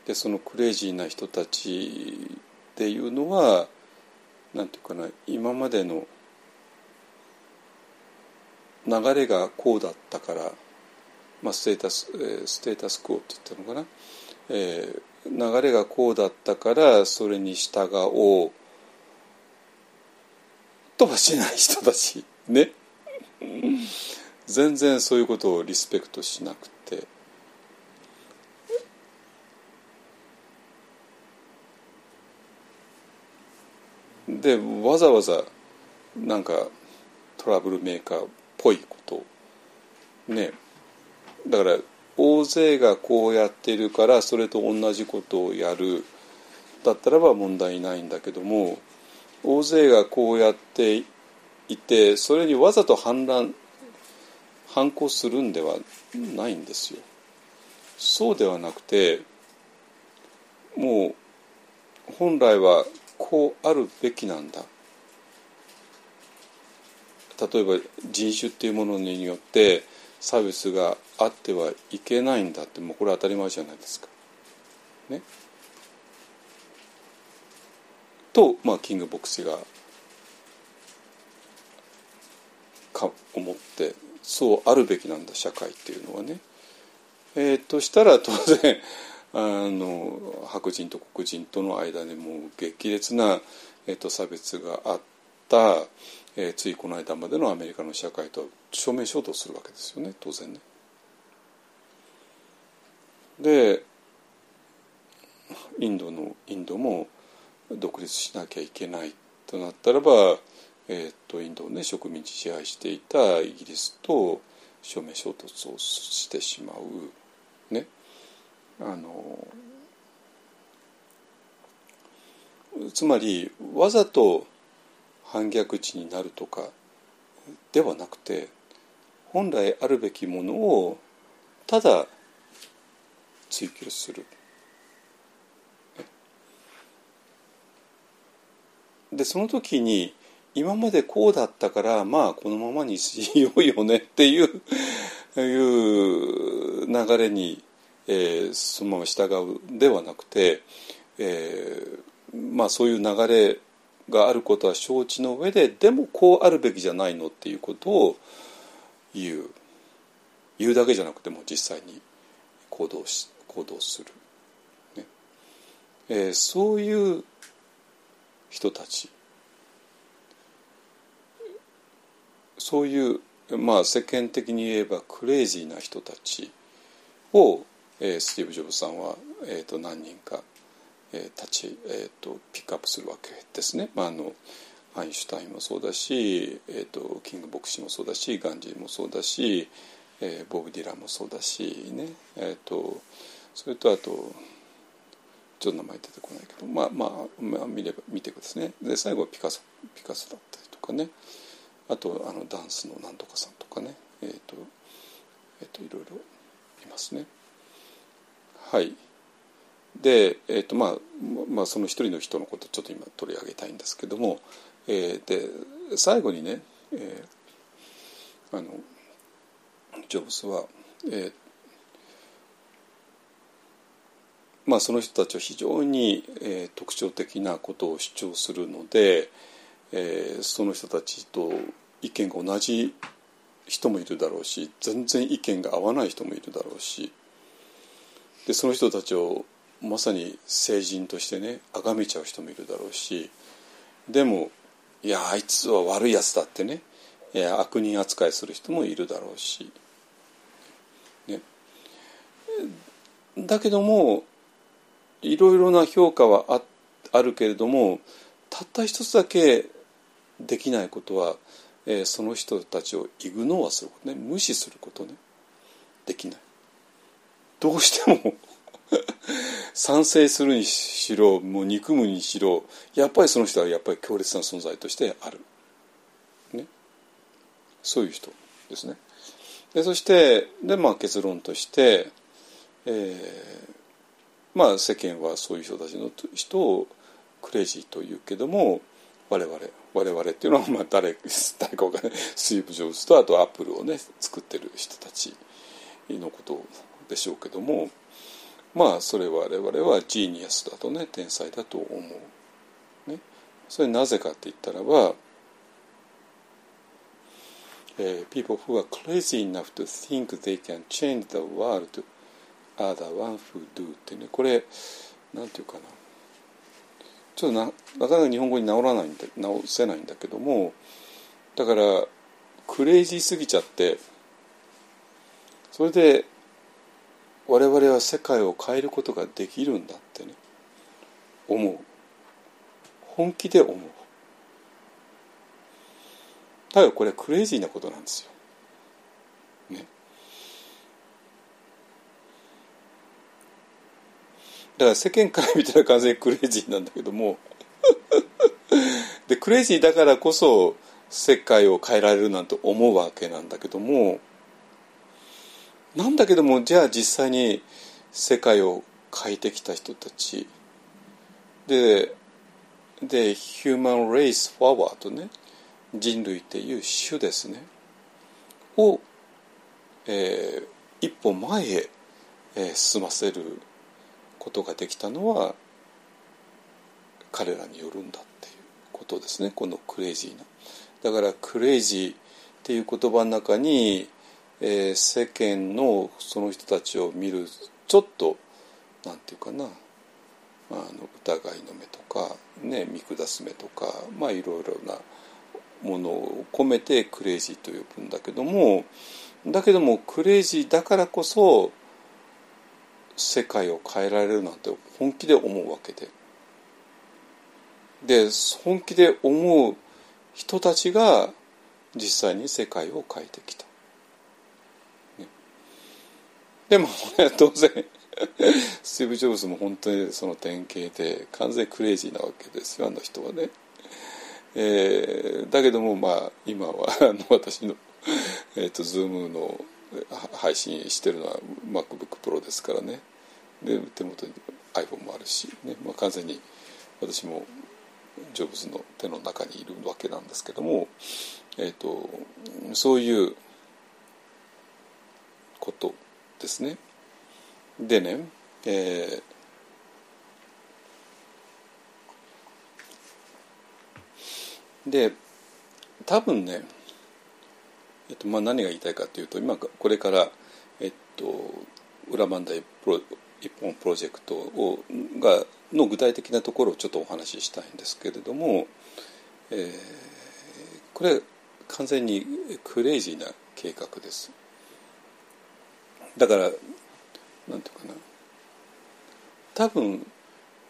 でそのクレイジーな人たちっていうのは何て言うかな今までの流れがこうだったから、まあ、ステータスステータスクオって言ったのかな、えー、流れがこうだったからそれに従おう。とはしない人たちね。全然そういうことをリスペクトしなくて。でわざわざなんかトラブルメーカーっぽいことねだから大勢がこうやってるからそれと同じことをやるだったらば問題ないんだけども大勢がこうやっていてそれにわざと反乱反抗するんではないんですよ。そうではなくてもう本来はこうあるべきなんだ例えば人種っていうものによって差別があってはいけないんだってもうこれ当たり前じゃないですか。ね。と、まあ、キング牧師がか思ってそうあるべきなんだ社会っていうのはね。えー、としたら当然あの白人と黒人との間にもう激烈な、えー、と差別があった、えー、ついこの間までのアメリカの社会と正面衝突するわけですよね当然ね。でインドのインドも独立しなきゃいけないとなったらば、えー、とインドをね植民地支配していたイギリスと正面衝突をしてしまうね。あのつまりわざと反逆地になるとかではなくて本来あるべきものをただ追求する。でその時に今までこうだったからまあこのままにしようよねっていういう流れに、えー、そのまま従うではなくて、えー、まあそういう流れがあることは承知の上ででもこうあるべきじゃないのっていうことを言う。言うだけじゃなくても実際に行動し行動する、ね。えー、そういう人たち。そういうまあ世間的に言えばクレイジーな人たちを、えー、スティーブ・ジョブズさんは、えー、と何人か、えー、立ち、えー、とピックアップするわけですね。まあ、あのアインシュタインもそうだし、えーと、キング牧師もそうだしガンジーもそうだし、えー、ボブ・ディランもそうだしね、えーと、それとあとちょっと名前出てこないけどまあまあ、まあ、見れば見てくださいねで最後はピカソピカソだったりとかねあとあのダンスのなんとかさんとかねえっ、ー、とえっ、ー、といろいろいますね。はい。で、えーとまあまあ、その一人の人のことをちょっと今取り上げたいんですけども、えー、で最後にね、えー、あのジョブズは、えーまあ、その人たちは非常に、えー、特徴的なことを主張するので、えー、その人たちと意見が同じ人もいるだろうし全然意見が合わない人もいるだろうしでその人たちをまさに聖人としてね崇めちゃう人もいるだろうしでもいやあいつは悪いやつだってね悪人扱いする人もいるだろうし、ね、だけどもいろいろな評価はああるけれどもたった一つだけできないことは、えー、その人たちをイグノーアすることね無視することねできない。どうしても 賛成するにしろもう憎むにしろやっぱりその人はやっぱり強烈な存在としてある、ね、そういう人ですね。でそしてで、まあ、結論として、えー、まあ世間はそういう人たちの人をクレイジーというけども我々我々っていうのは まあ誰誰かわかんない。スイープ・ジョブズとあとアップルをね作ってる人たちのことをでしょうけどもまあそれは我々はジーニアスだとね天才だと思う。ね、それなぜかって言ったらば、えー、people who are crazy enough to think they can change the world are the ones who do ってね。これなんていうかな。ちょっとななかなか日本語に直らないんだ直せないんだけどもだからクレイジーすぎちゃってそれで我々は世界を変えることができるんだってね。思う。本気で思う。だからこれクレイジーなことなんですよ。ね。だから世間から見たら完全にクレイジーなんだけども。でクレイジーだからこそ世界を変えられるなんて思うわけなんだけども。なんだけどもじゃあ実際に世界を変えてきた人たち。ででヒューマン・レイス・フォワードね。人類っていう種ですね。を、えー、一歩前へ、えー、進ませることができたのは彼らによるんだっていうことですね。このクレイジーな。だからクレイジーっていう言葉の中に、えー、世間のその人たちを見るちょっとなんていうかな、まあ、あの疑いの目とか、ね、見下す目とかまあいろいろなものを込めてクレイジーと呼ぶんだけどもだけどもクレイジーだからこそ世界を変えられるなんて本気で思うわけで。で本気で思う人たちが実際に世界を変えてきた、ね、でも当然スティーブ・ジョブズも本当にその典型で完全クレイジーなわけですよあの人はね。えー、だけどもまあ今はあの私の、えーと、Zoom の配信してるのは MacBookPro ですからねで手元に iPhone もあるし、ねまあ、完全に私もジョブズの手の中にいるわけなんですけども、えーと、そういうことですね。でね、えー、で多分ね、えっとまあ、何が言いたいかというと今これから、えっと、裏磐梯プロ一本プロジェクトをがの具体的なところをちょっとお話ししたいんですけれども、えー、これ完全にクレイジーな計画です。だからなんていうかな多分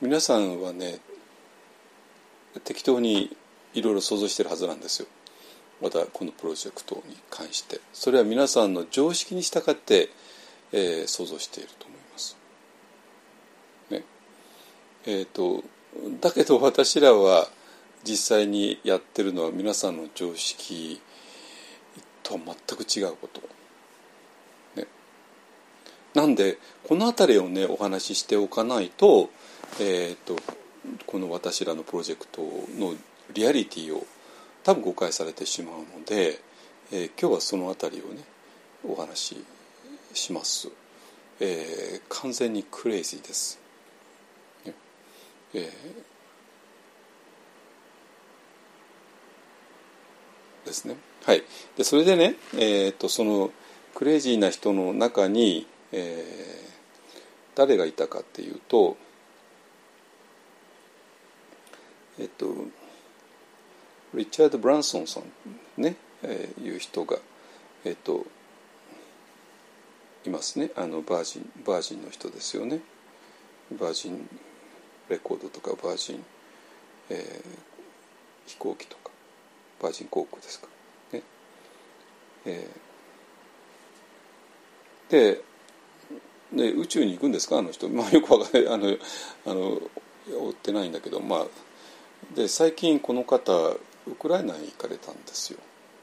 皆さんはね適当にいろいろ想像してるはずなんですよまたこのプロジェクトに関してそれは皆さんの常識に従って、えー、想像していると思います。ねえーと、だけど私らは実際にやってるのは皆さんの常識とは全く違うこと。なんでこの辺りをねお話ししておかないと,、えーと、この私らのプロジェクトのリアリティを多分誤解されてしまうので、えー、今日はその辺りをねお話しします。えー、完全にクレイジーです。えー、ですね。はい。でそれでね、えーと、そのクレイジーな人の中に、えー、誰がいたかっていうと、えっ、とリチャード・ブランソンさんね、えー、いう人がえっ、といますね。あのバージンバージンの人ですよね。バージンレコードとかバージン、えー、飛行機とかバージン航空ですかね。えー、でで宇宙に行くんですか？あの人、まあ、よくわかんない。あのあの追ってないんだけど。まあで最近この方ウクライナに行かれたんですよ。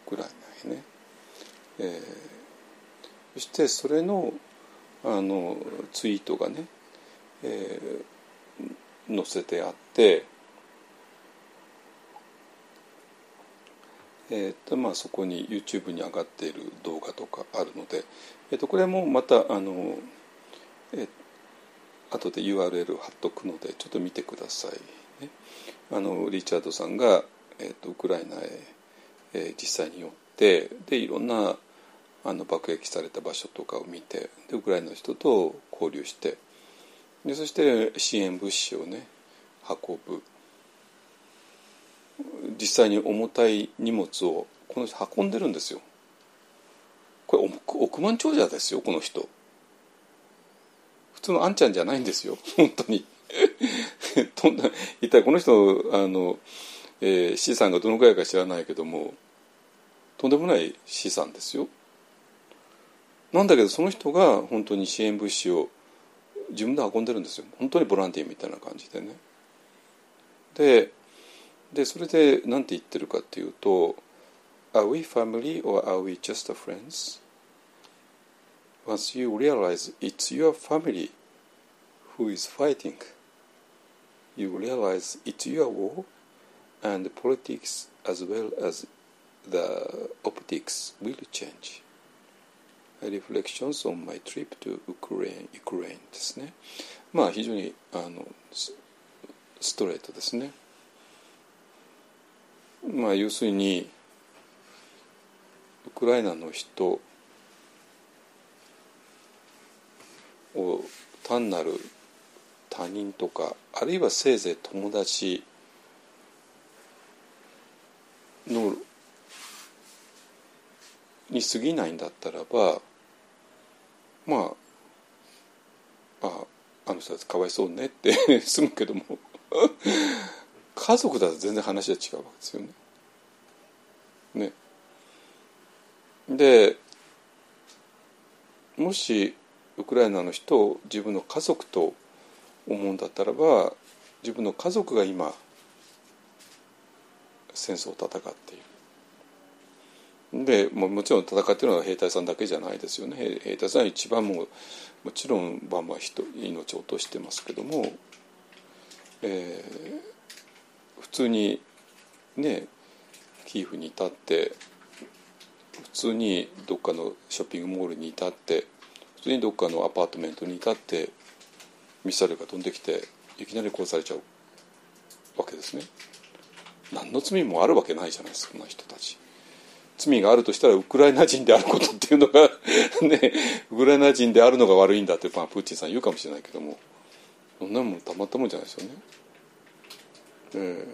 ウクライナへね。えーそしてそれのあのツイートがね、えー、載せてあって、えーとまあ、そこに YouTube に上がっている動画とかあるので、えー、とこれもまたあの、後で URL 貼っとくのでちょっと見てください、ね、あのリチャードさんが、えーと、ウクライナへ、えー、実際に寄ってでいろんなあの爆撃された場所とかを見てでウクライナの人と交流してでそして支援物資をね運ぶ。実際に重たい荷物をこの人運んでるんですよ。これ億万長者ですよこの人。通のあんちゃんじゃないんですよ。本当に。一体この人あの、えー、資産がどのくらいか知らないけどもとんでもない資産ですよ。なんだけどその人が本当に支援物資を自分で運んでるんですよ。本当にボランティアみたいな感じでね。ででそれで何て言ってるかっていうと「Are we family or are we just friends?」Once you realize it's your family who is fighting, you realize it's your war, and politics as well as the optics will change. Reflections on my trip to Ukraine, Ukraine ですね。まあ非常にあのストレートですね。まあ要するにウクライナの人 を単なる他人とかあるいはせいぜい友達のに過ぎないんだったらばまあああの人たちかわいそうねって 済むけども家族だと全然話は違うわけですよね。ね。でもしウクライナの人を自分の家族と思うんだったらば自分の家族が今、戦争を戦っている。でももちろん戦っているのは兵隊さんだけじゃないですよね兵隊さんは一番ももちろんバンバン人命を落としてますけども、えー、普通にねキーフに至って普通にどっかのショッピングモールに至って通にどっかのアパートメントに至ってミサイルが飛んできていきなり殺されちゃうわけですね。何の罪もあるわけないじゃないですかそんな人たち。罪があるとしたらウクライナ人であることっていうのが ねウクライナ人であるのが悪いんだって、まあ、プーチンさん言うかもしれないけどもそんなもんたまったもんじゃないですよね。え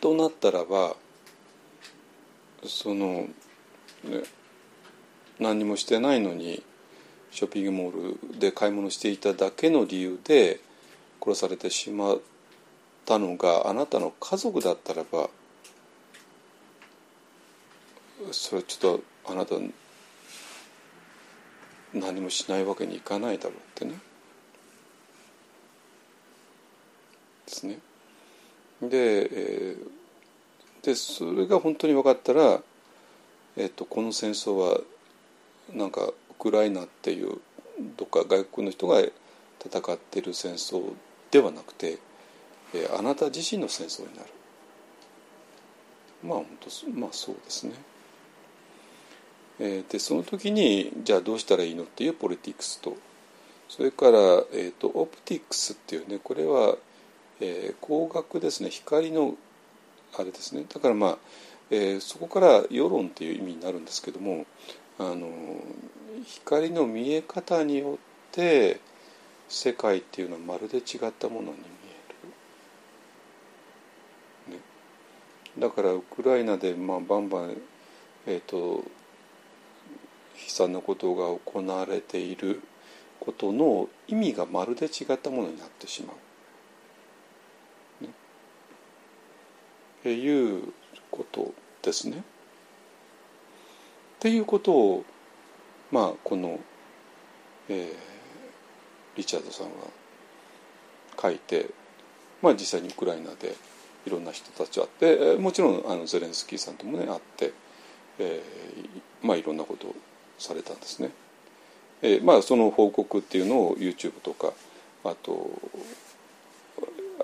ー、となったらばその、ね、何もしてないのにショッピングモールで買い物していただけの理由で殺されてしまったのがあなたの家族だったらばそれはちょっとあなた何もしないわけにいかないだろうってね。ですね。で,、えー、でそれが本当に分かったら、えーと、この戦争はなんかクライナっていうどっか外国の人が戦ってる戦争ではなくて、えー、あなた自身の戦争になる。まあ本当まあそうですね。えー、でその時にじゃあどうしたらいいのっていうポリティクスとそれから、えーと、オプティクスっていうねこれは、えー、光学ですね光のあれですねだからまあ、えー、そこから世論っていう意味になるんですけどもあの光の見え方によって世界っていうのはまるで違ったものに見える、ね、だからウクライナで、まあ、バンバン、えーと悲惨なことが行われていることの意味がまるで違ったものになってしまう。ね、っていうことですね。っていうことをまあこの、えー、リチャードさんは書いて、まあ、実際にウクライナでいろんな人たちと会ってもちろんあのゼレンスキーさんともね会って、えー、まあいろんなことをされたんですね。えー、まあその報告っていうのを YouTube とかあと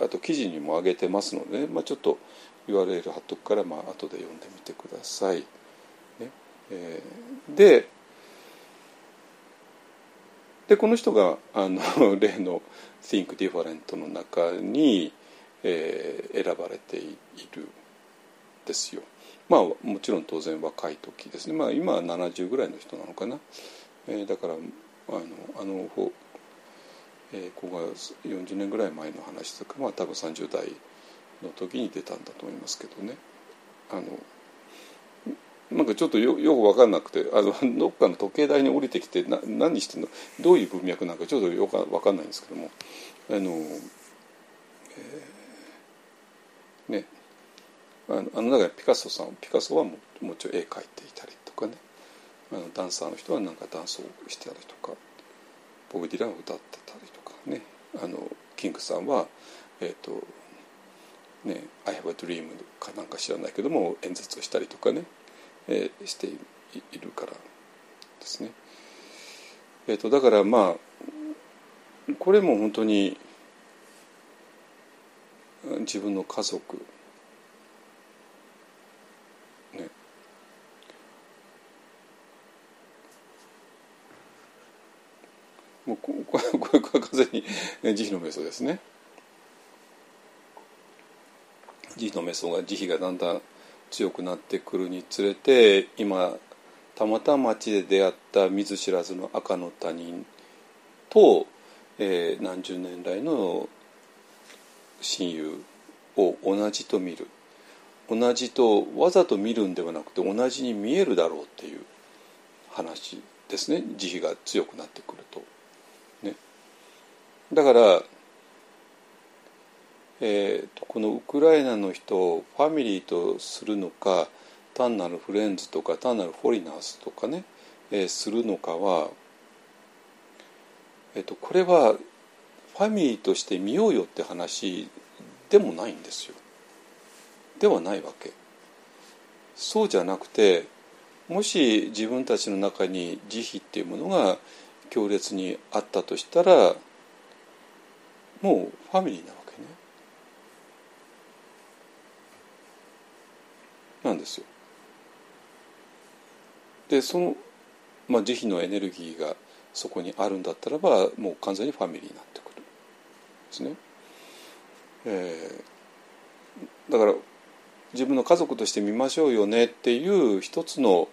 あと記事にも上げてますので、ね、まあ、ちょっと URL 貼っとくからまあ後で読んでみてください。え、ででこの人があの 例の「Think Different」の中に、えー、選ばれているですよ。まあもちろん当然若い時ですね、まあ、今は70ぐらいの人なのかな、えー、だからあのあの、えー、ここが40年ぐらい前の話とかまあ多分30代の時に出たんだと思いますけどね。あのなんかちょっとよよく分かんなくてあの どっかの時計台に降りてきてな何してんの？どういう文脈なんかちょっとよく分かんないんですけども。あの、えー、ね。あのあの中にピカソさんピカソはももうちろん絵描いていたりとかね。あのダンサーの人はなんかダンスをしてたりとかボブ・ディランを歌ってたりとかね。あのキングさんはえっ、ー、とね「I have a dream」かなんか知らないけども演説をしたりとかね、えー、しているからですね。えーと、とだからまあこれも本当に自分の家族ねもうこ これこれ完全に慈悲の瞑想ですね慈悲の瞑想が慈悲がだんだん強くなってくるにつれて今たまたま街で出会った見ず知らずの赤の他人と、えー、何十年来の親友を同じと見る。同じとわざと見るんではなくて同じに見えるだろうっていう話ですね。慈悲が強くなってくると。だから、えー、このウクライナの人をファミリーとするのか単なるフレンズとか単なるフォリナースとかね、えー、するのかは、えーと、これはファミリーとして見ようよって話でもないんですよ。ではないわけそうじゃなくてもし自分たちの中に慈悲っていうものが強烈にあったとしたらもうファミリーなわけねなんですよ。でその、まあ、慈悲のエネルギーがそこにあるんだったらばもう完全にファミリーになってくるですね、えー、だから自分の家族として見ましょうよねっていう一つの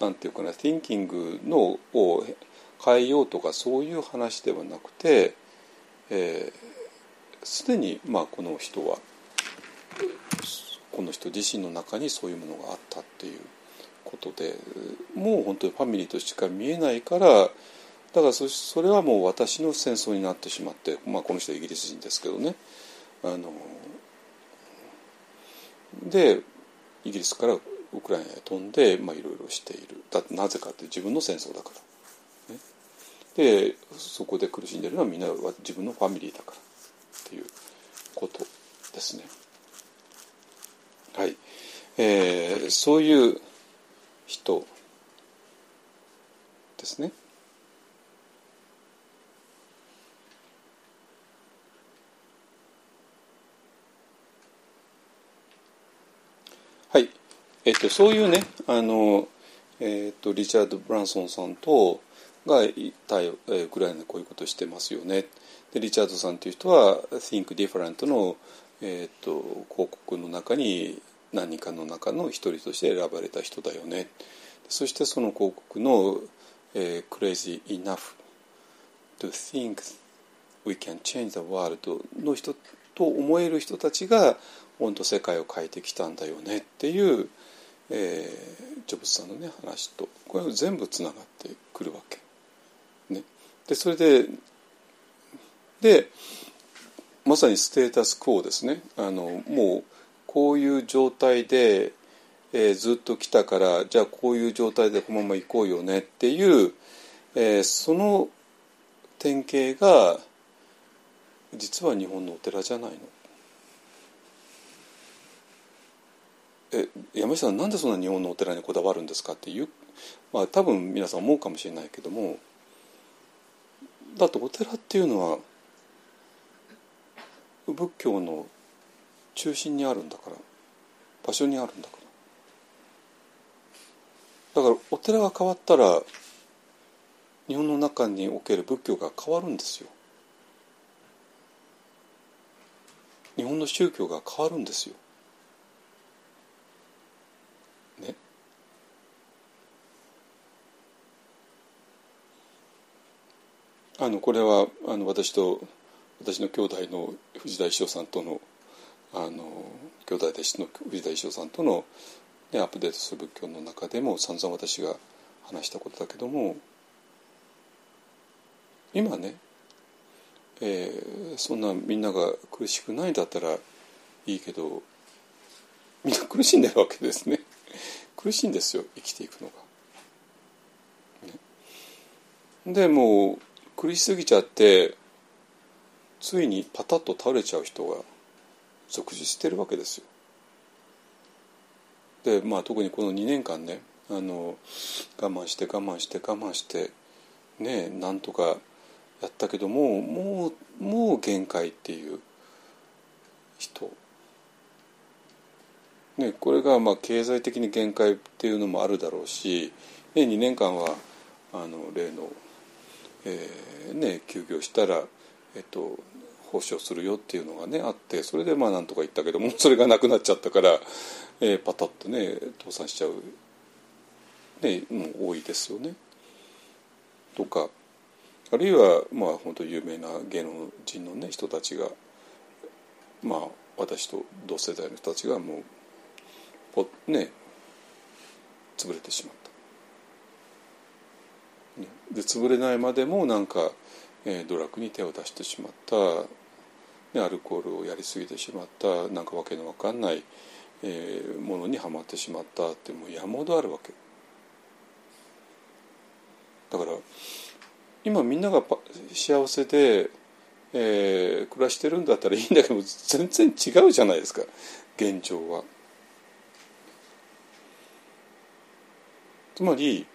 なんていうかな thinking のを変えようとかそういう話ではなくてすで、えー、にまあこの人はこの人自身の中にそういうものがあったっていうことでもう本当にファミリーとしか見えないからだからそそれはもう私の戦争になってしまって、まあ、この人はイギリス人ですけどね。あのでイギリスからウクライナへ飛んで、まあ、いろいろしている。だってなぜかって自分の戦争だから、ね、でそこで苦しんでるのはみんな自分のファミリーだからっていうことですね。はい、えー、そういう人ですね。はい。えっとそういうねあの、えっとリチャード・ブランソンさんとが言ったウクライナでこういうことしてますよね。でリチャードさんという人は「Think Different の」えっと広告の中に何かの中の一人として選ばれた人だよねそしてその広告の「えー、Crazy Enough to think we can change the world」の人と思える人たちが本当世界を変えてきたんだよねっていう、えー、ジョブズさんのね話とこれ全部つながってくるわけ。ね、でそれででまさにステータスクオですね。あのもうこういう状態で、えー、ずっと来たからじゃあこういう状態でこのまま行こうよね。っていう、えー、その典型が実は日本のお寺じゃないの。え山下さんなんでそんな日本のお寺にこだわるんですか？っていうまあ多分皆さん思うかもしれないけどもだってお寺っていうのは仏教の中心にあるんだから場所にあるんだから。だからお寺が変わったら日本の中における仏教が変わるんですよ。日本の宗教が変わるんですよ。ね？あのこれはあの私と私の兄弟の藤田一生さんとのあの兄弟弟子の藤田一生さんとの、ね、アップデートする仏教の中でも散々私が話したことだけども今ね、えー、そんなみんなが苦しくないんだったらいいけどみんな苦しんでるわけですね 苦しいんですよ生きていくのが。ね、でもう苦しすぎちゃってついにパタッと倒れちゃう人が即時してるわけですよ。でまあ特にこの2年間ねあの我慢して我慢して我慢してねなんとかやったけどももうもう限界っていう人。ね、これがまあ経済的に限界っていうのもあるだろうし、ね、2年間はあの例の、えーね、休業したら、えっと、保証するよっていうのがねあってそれでまあなんとか言ったけどもそれがなくなっちゃったから、えー、パタッとね倒産しちゃう、ね、もう多いですよね。とかあるいはまあ本当有名な芸能人の、ね、人たちがまあ私と同世代の人たちがもうぽね潰れてしまった。で潰れないまでもなんかえー、ドラッグに手を出してしまった、でアルコールをやりすぎてしまったなんかわけのわかんない、えー、ものにはまってしまったってもう山ほどあるわけだから今みんなが幸せで、えー、暮らしてるんだったらいいんだけど全然違うじゃないですか現状は。つまり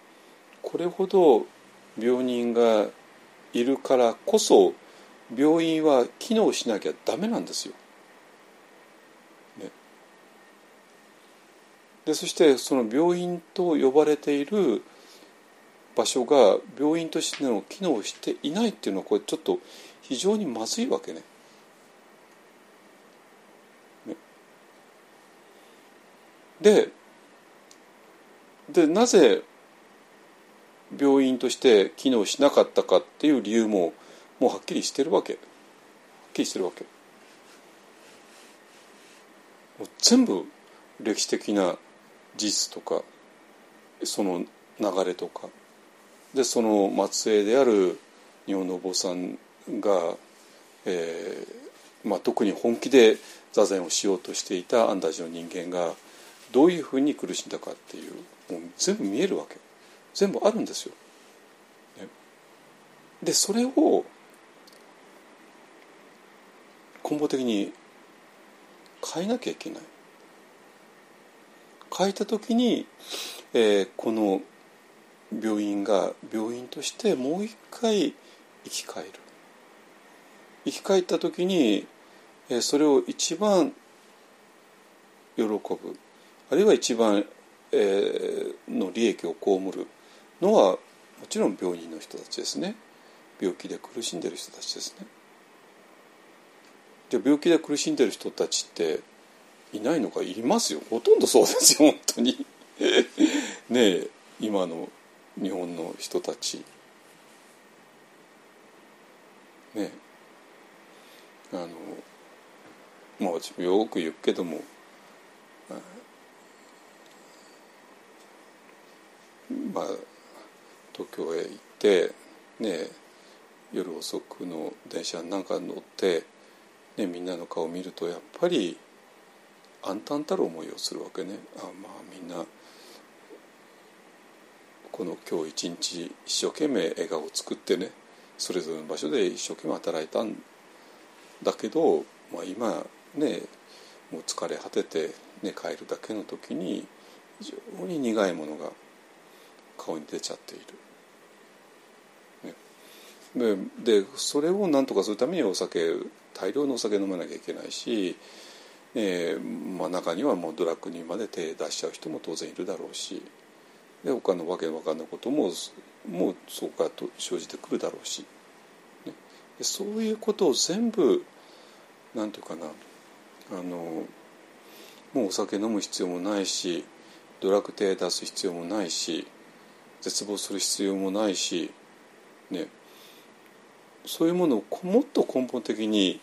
これほど病人がいるからこそ病院は機能しなきゃダメなんですよ。ね、でそしてその病院と呼ばれている場所が病院としての機能していないっていうのはこれちょっと非常にまずいわけね。ねででなぜ病院として機能しなかったかっていう理由ももうはっきりしてるわけ。はっきりしてるわけ。もう全部歴史的な事実とかその流れとか。でその末裔である日本のお坊さんが、えーまあ、特に本気で座禅をしようとしていた安泰寺の人間がどういうふうに苦しんだかっていうもう全部見えるわけ。全部あるんですよ。ね、でそれを根本的に変えなきゃいけない。変えた時に、えー、この病院が病院としてもう一回生き返る。生き返った時に、えー、それを一番喜ぶ。あるいは一番、えー、の利益を被るのはもちろん病人の人たちですね。病気で苦しんでる人たちですね。で病気で苦しんでる人たちっていないのか？いますよ。ほとんどそうですよ本当に。ねえ今の日本の人たち。ねえ。あのまあ私もよく言うけどもまあ東京へ行ってねえ夜遅くの電車なんか乗って、ね、みんなの顔を見るとやっぱり暗淡たる思いをするわけねあまあみんなこの今日一日一生懸命笑顔を作ってねそれぞれの場所で一生懸命働いたんだけど、まあ、今ねもう疲れ果てて、ね、帰るだけの時に非常に苦いものが顔に出ちゃっている。ね、ででそれを何とかするためにお酒大量のお酒飲まなきゃいけないしえーまあ、中にはもうドラッグにまで手出しちゃう人も当然いるだろうしで他のわけわかんないことももうそこからと生じてくるだろうし、ね、そういうことを全部なんていうかなあのもうお酒飲む必要もないしドラッグ手出す必要もないし絶望する必要もないし、ね、そういうものをもっと根本的に、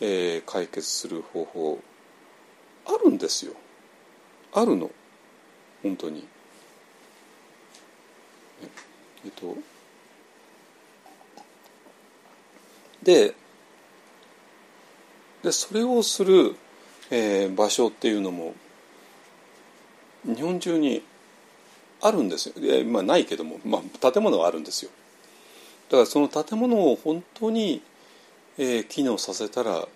えー、解決する方法あるんですよ。あるの。本当に。えっと。ででそれをする、えー、場所っていうのも日本中にあるんですよ、えまあ、ないけども、まあ、建物はあるんですよ。からその建物を本当に、えー、機能させたら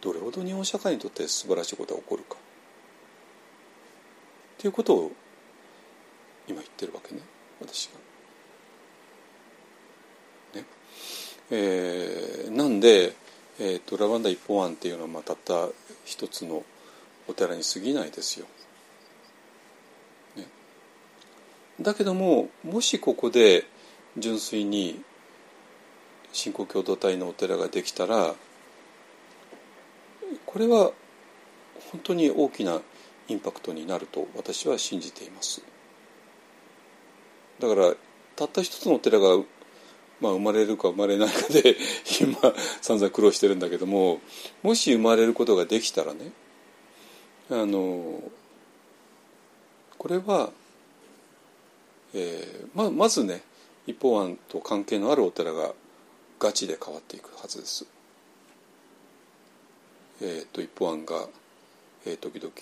どれほど日本社会にとって素晴らしいことが起こるかっていうことを今言ってるわけね私が。ねえー、なんで、えーと、ラバンダ一本案っていうのはまあたった一つのお寺に過ぎないですよ。ね、だけどももしここで純粋に信仰共同体のお寺ができたらこれは本当に大きなインパクトになると私は信じています。だからたった一つのお寺が、まあ、生まれるか生まれないかで 今散々苦労してるんだけどももし生まれることができたらねあのこれは、えー、まあまずね一方案と関係のあるお寺がガチで変わっていくはずです。えーと、一方案が、えー、時々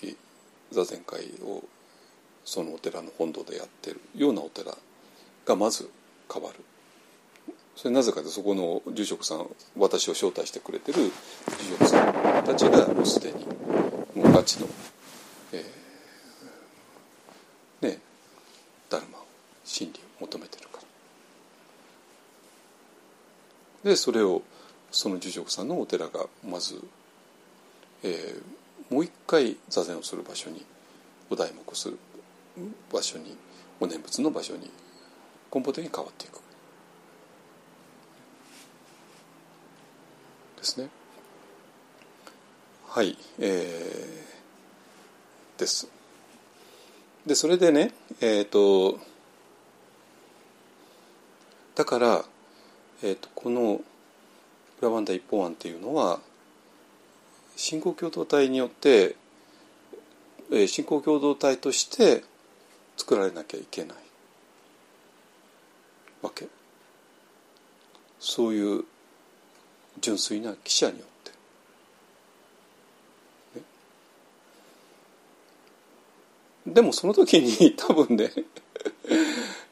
座禅会をそのお寺の本堂でやってるようなお寺がまず変わるそれなぜかでそこの住職さん私を招待してくれてる住職さんたちがもうすでにもうガチの、えー、ねダルマ真理を求めてるからでそれをその住職さんのお寺がまず、えー、もう一回座禅をする場所にお題目をする場所にお念仏の場所に根本的に変わっていく。ですね。はいえー、です。でそれでねえっ、ー、とだから、えーと、この「裏ワンダ一本案」っていうのは信仰共同体によって、えー、信仰共同体として作られなきゃいけない。わけ。そういう純粋な記者によって、ね、でもその時に 多分ね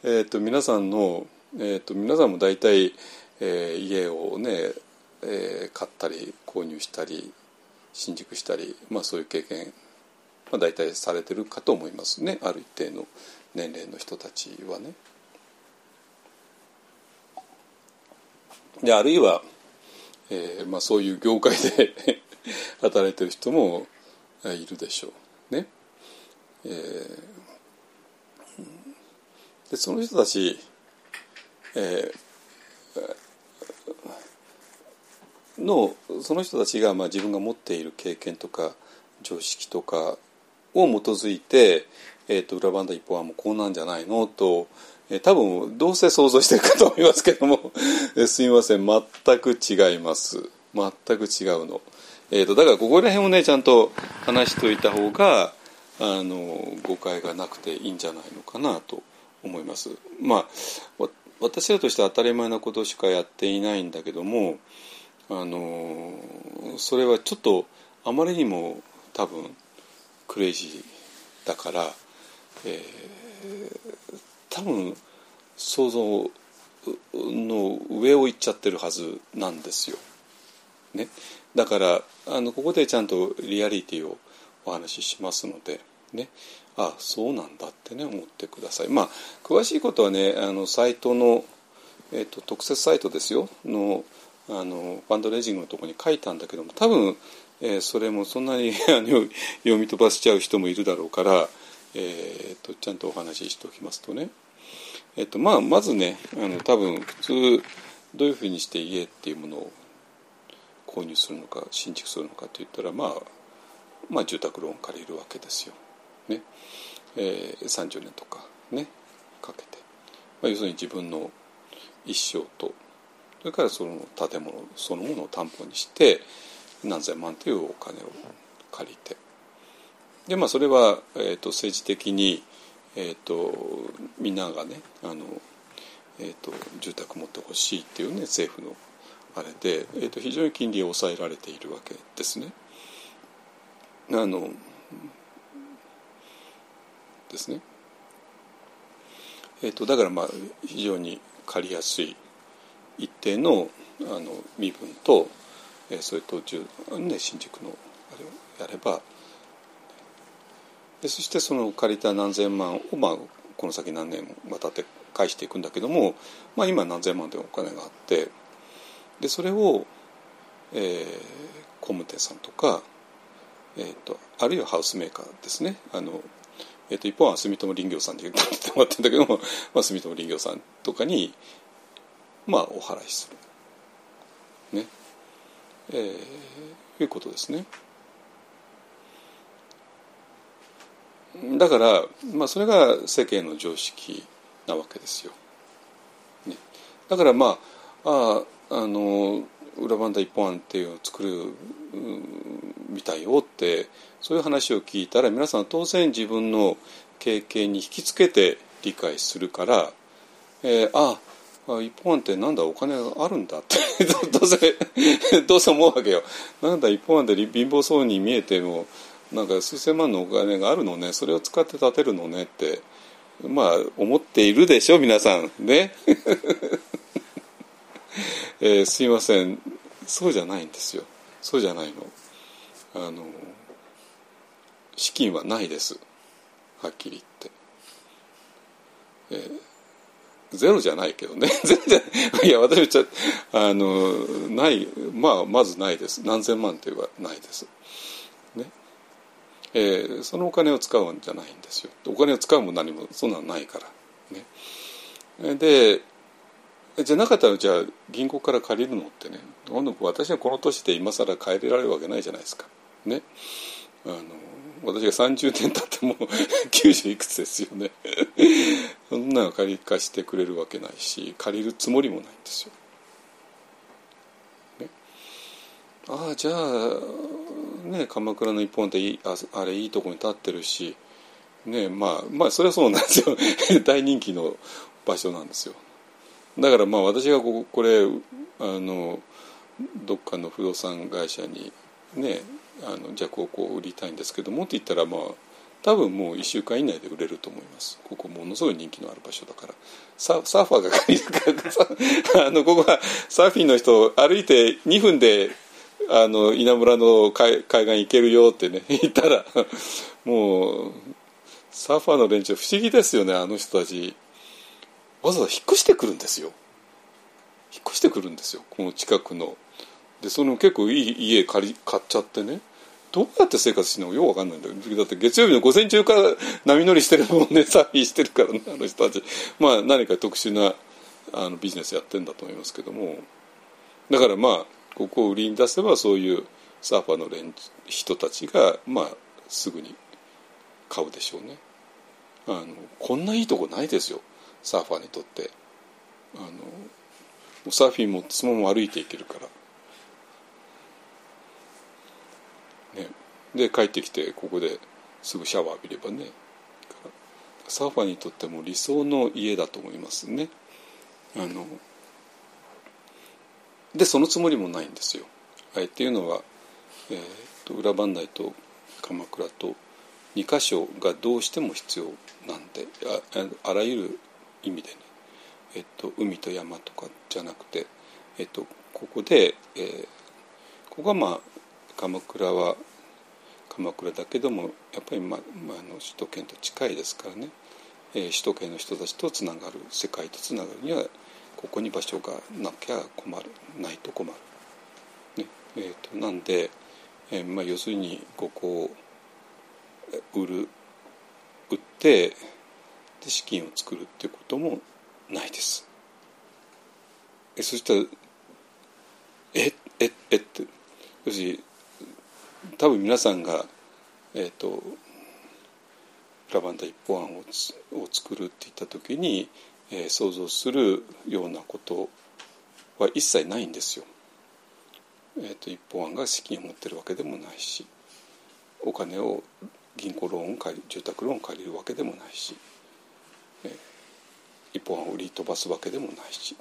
えと皆さんの、えーと、皆さんも大体、えー、家をね、えー、買ったり購入したり新築したり、まあ、そういう経験、まあ、大体されてるかと思いますねある一定の年齢の人たちはね。であるいは、えーまあ、そういう業界で 働いてる人もいるでしょうね。えー、でその人たち、えー、のその人たちが、まあ、自分が持っている経験とか常識とかを基づいて、えーと、裏番台一方はもうこうなんじゃないの？とえ多分どうせ想像してるかと思いますけども すみません。全く違います。全く違うの、えーと、だからここら辺をねちゃんと話しておいた方があの誤解がなくていいんじゃないのかなと思います。まあ私らとしては当たり前なことしかやっていないんだけどもあのそれはちょっとあまりにも多分クレイジーだから、えー、多分想像の上を行っちゃってるはずなんですよ。ね、だからあのここでちゃんとリアリティをお話ししますので、ね、あそうなんだってね思ってください。まあ詳しいことはねあのサイトの、えーと、特設サイトですよのあのファンドレイジングのとこに書いたんだけども多分、えー、それもそんなに 読み飛ばしちゃう人もいるだろうから、えーと、ちゃんとお話ししておきますとね。えっとまあ、まずねあの多分普通どういうふうにして家っていうものを購入するのか新築するのかといったら、まあ、まあ住宅ローン借りるわけですよ。ね。えー、30年とかねかけて、まあ、要するに自分の一生とそれからその建物そのものを担保にして何千万というお金を借りてでまあそれは、えーと政治的にえーと、みんながねあの、えーと、住宅持ってほしいっていうね政府のあれで、えーと、非常に金利を抑えられているわけですね。あのですね。えー、とだからまあ非常に借りやすい一定のあの身分と、え、それと、ね、新宿のあれをやればでそしてその借りた何千万を、まあ、この先何年も渡って返していくんだけども、まあ、今何千万というお金があってでそれを、えー、工務店さんとか、えーと、あるいはハウスメーカーですね。あの、えーと、一方は住友林業さんで言ってもらってんだけども、まあ、住友林業さんとかに、まあ、お払いする。ねえー、いうことですね。だから、まあ、それが世間の常識なわけですよ。ね、だからまあああの裏バンダ一本案っていうのを作るみたいよってそういう話を聞いたら皆さん当然自分の経験に引きつけて理解するから、えー、ああ一本案ってなんだお金があるんだって。どうせどうせ思うわけよ。なんだ一本案で貧乏そうに見えてもなんか数千万のお金があるのね。それを使って建てるのねって。まあ思っているでしょ皆さん。ね、えー、すいません。そうじゃないんですよ。そうじゃないの。あの資金はないです。はっきり言って、えゼロじゃないけどね。ゼロじゃい。や私はちゃあのないまあまずないです。何千万というはないです。ね。えー、そのお金を使うんじゃないんですよ。お金を使うも何もそんなのないから。ね。でじゃなかったらじゃあ銀行から借りるのってね。どんどん私はこの年で今更借りられるわけないじゃないですか。ね。あの私が30年経っても90 いくつですよね そんなの借り貸してくれるわけないし借りるつもりもないんですよ。ね、ああじゃあね鎌倉の一本っていいああれいいとこに立ってるしねまあまあそれはそうなんですよ 大人気の場所なんですよ。だからまあ私がここれあのどっかの不動産会社にねあのじゃあここ売りたいんですけどもって言ったらまあ多分もう1週間以内で売れると思います。ここものすごい人気のある場所だから。ササーファーが借りるから あのここはサーフィンの人歩いて2分であの稲村の海海岸行けるよってね言ったら もうサーファーの連中不思議ですよねあの人たち。わざわざ引っ越してくるんですよ。引っ越してくるんですよこの近くの。でその結構いい家借り買っちゃってね。どうやって生活してるのかよくわかんないんだけどだって月曜日の午前中から波乗りしてるもんね サーフィンしてるからねあの人たち。まあ何か特殊なあのビジネスやってんだと思いますけども。だからまあここを売りに出せばそういうサーファーの連人たちがまあすぐに買うでしょうね。あのこんないいとこないですよ。サーファーにとって。あのサーフィンもそのまま歩いていけるから。で帰ってきてここですぐシャワー浴びればねサーファーにとっても理想の家だと思いますね。あのでそのつもりもないんですよ。あえっていうのは、えーと、裏磐梯と鎌倉と2箇所がどうしても必要なんであらゆる意味でね、えっと、海と山とかじゃなくて、えっと、ここで、えー、ここはまあ鎌倉は鎌倉だけどもやっぱり、ままあ、の首都圏と近いですからね、えー、首都圏の人たちとつながる世界とつながるにはここに場所がなきゃ困るないと困る。ねえーと、なんで、えーまあ、要するにここを売る売ってで資金を作るっていうこともないです。えそしたら「えええっ?」て要するに多分皆さんが、えーと、ラバンダ一本案をを作るって言った時に、えー、想像するようなことは一切ないんですよ。えーと、一本案が資金を持ってるわけでもないしお金を銀行ローン借り住宅ローン借りるわけでもないし、えー、一本案を売り飛ばすわけでもないし、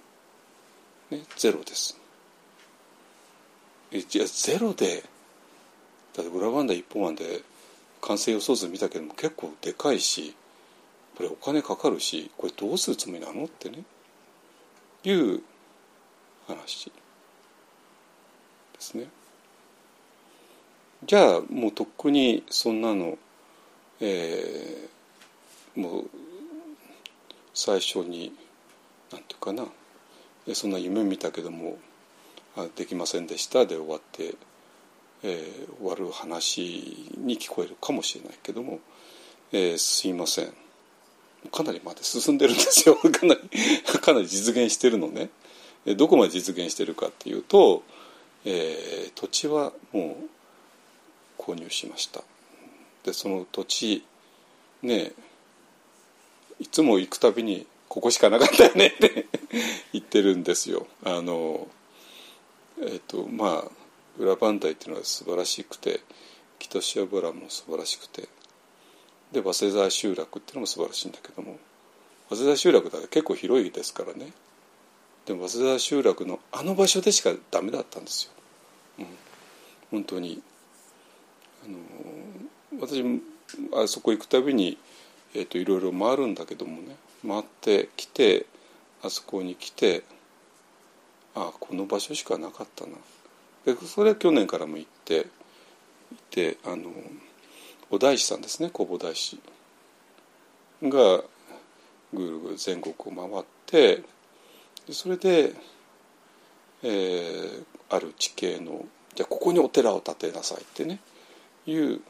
ね、ゼロです。えじゃあゼロでだって裏バンダ一本案で完成予想図見たけども結構でかいしこれお金かかるしこれどうするつもりなのってね。いう話ですね。じゃあもうとっくにそんなの、えー、もう最初になんていうかな。そんな夢見たけどもあできませんでした。で終わって。えー、終わる話に聞こえるかもしれないけども、えー、すいません。かなりまで進んでるんですよ。かなりかなり実現してるのね。どこまで実現してるかっていうと、えー、土地はもう購入しました。でその土地ねいつも行くたびにここしかなかったよねって 言ってるんですよ。あのえっ、ー、とまあ裏磐梯っていうのは素晴らしくて北塩原も素晴らしくてで早稲沢集落っていうのも素晴らしいんだけども早稲沢集落だって結構広いですからね。でも早稲沢集落のあの場所でしかダメだったんですよ、うん、本当に。あの私あそこ行くたびに、えーと、いろいろ回るんだけどもね。回ってきてあそこに来てああこの場所しかなかったな。でそれは去年からも行って行ってあのお大師さんですね弘法大師がぐるぐる全国を回ってそれで、えー、ある地形のじゃあここにお寺を建てなさいってねいう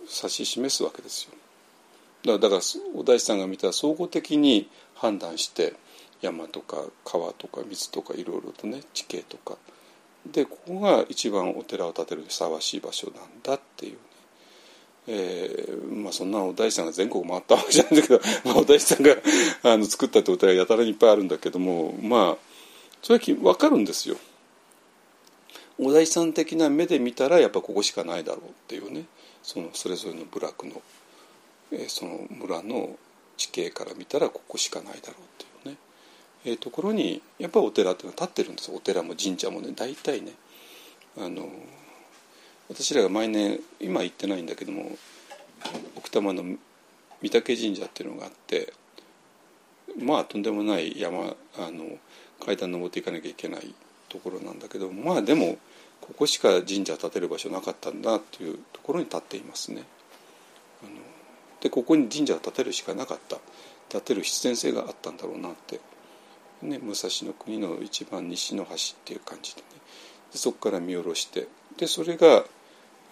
指し示すわけですよ。だからお大師さんが見たら総合的に判断して山とか川とか水とかいろいろとね地形とかでここが一番お寺を建てるふさわしい場所なんだっていうね、えー、まあそんなお大師さんが全国回ったわけじゃないんだけど、まあ、お大師さんがあの作ったってお寺やたらにいっぱいあるんだけどもまあそれは分かるんですよ。お大師さん的な目で見たらやっぱここしかないだろうっていうね。そのそれぞれの部落の、えー、その村の地形から見たらここしかないだろうっていう、えー、ところにやっぱりお寺っていうのは立ってるんですお寺も神社もね大体ね。あの私らが毎年今行ってないんだけども奥多摩の御嶽神社っていうのがあってまあとんでもない山あの階段登っていかなきゃいけないところなんだけどまあでもここしか神社建てる場所なかったんだというところに立っていますね。あのでここに神社を建てるしかなかった。建てる必然性があったんだろうなって、ね、武蔵の国の一番西の端っていう感じでねでそこから見下ろしてでそれが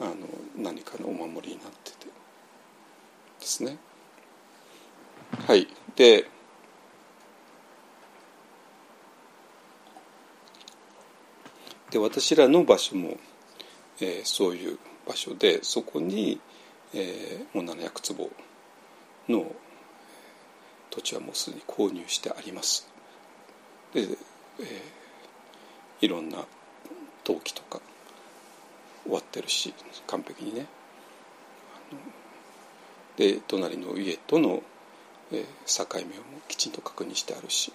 あの何かのお守りになっててですね。はいでで私らの場所も、えー、そういう場所でそこに、えー、もう700坪の土地はもうすでに購入してあります。で、えー、いろんな登記とか終わってるし完璧にね。で隣の家との、えー、境目をきちんと確認してあるし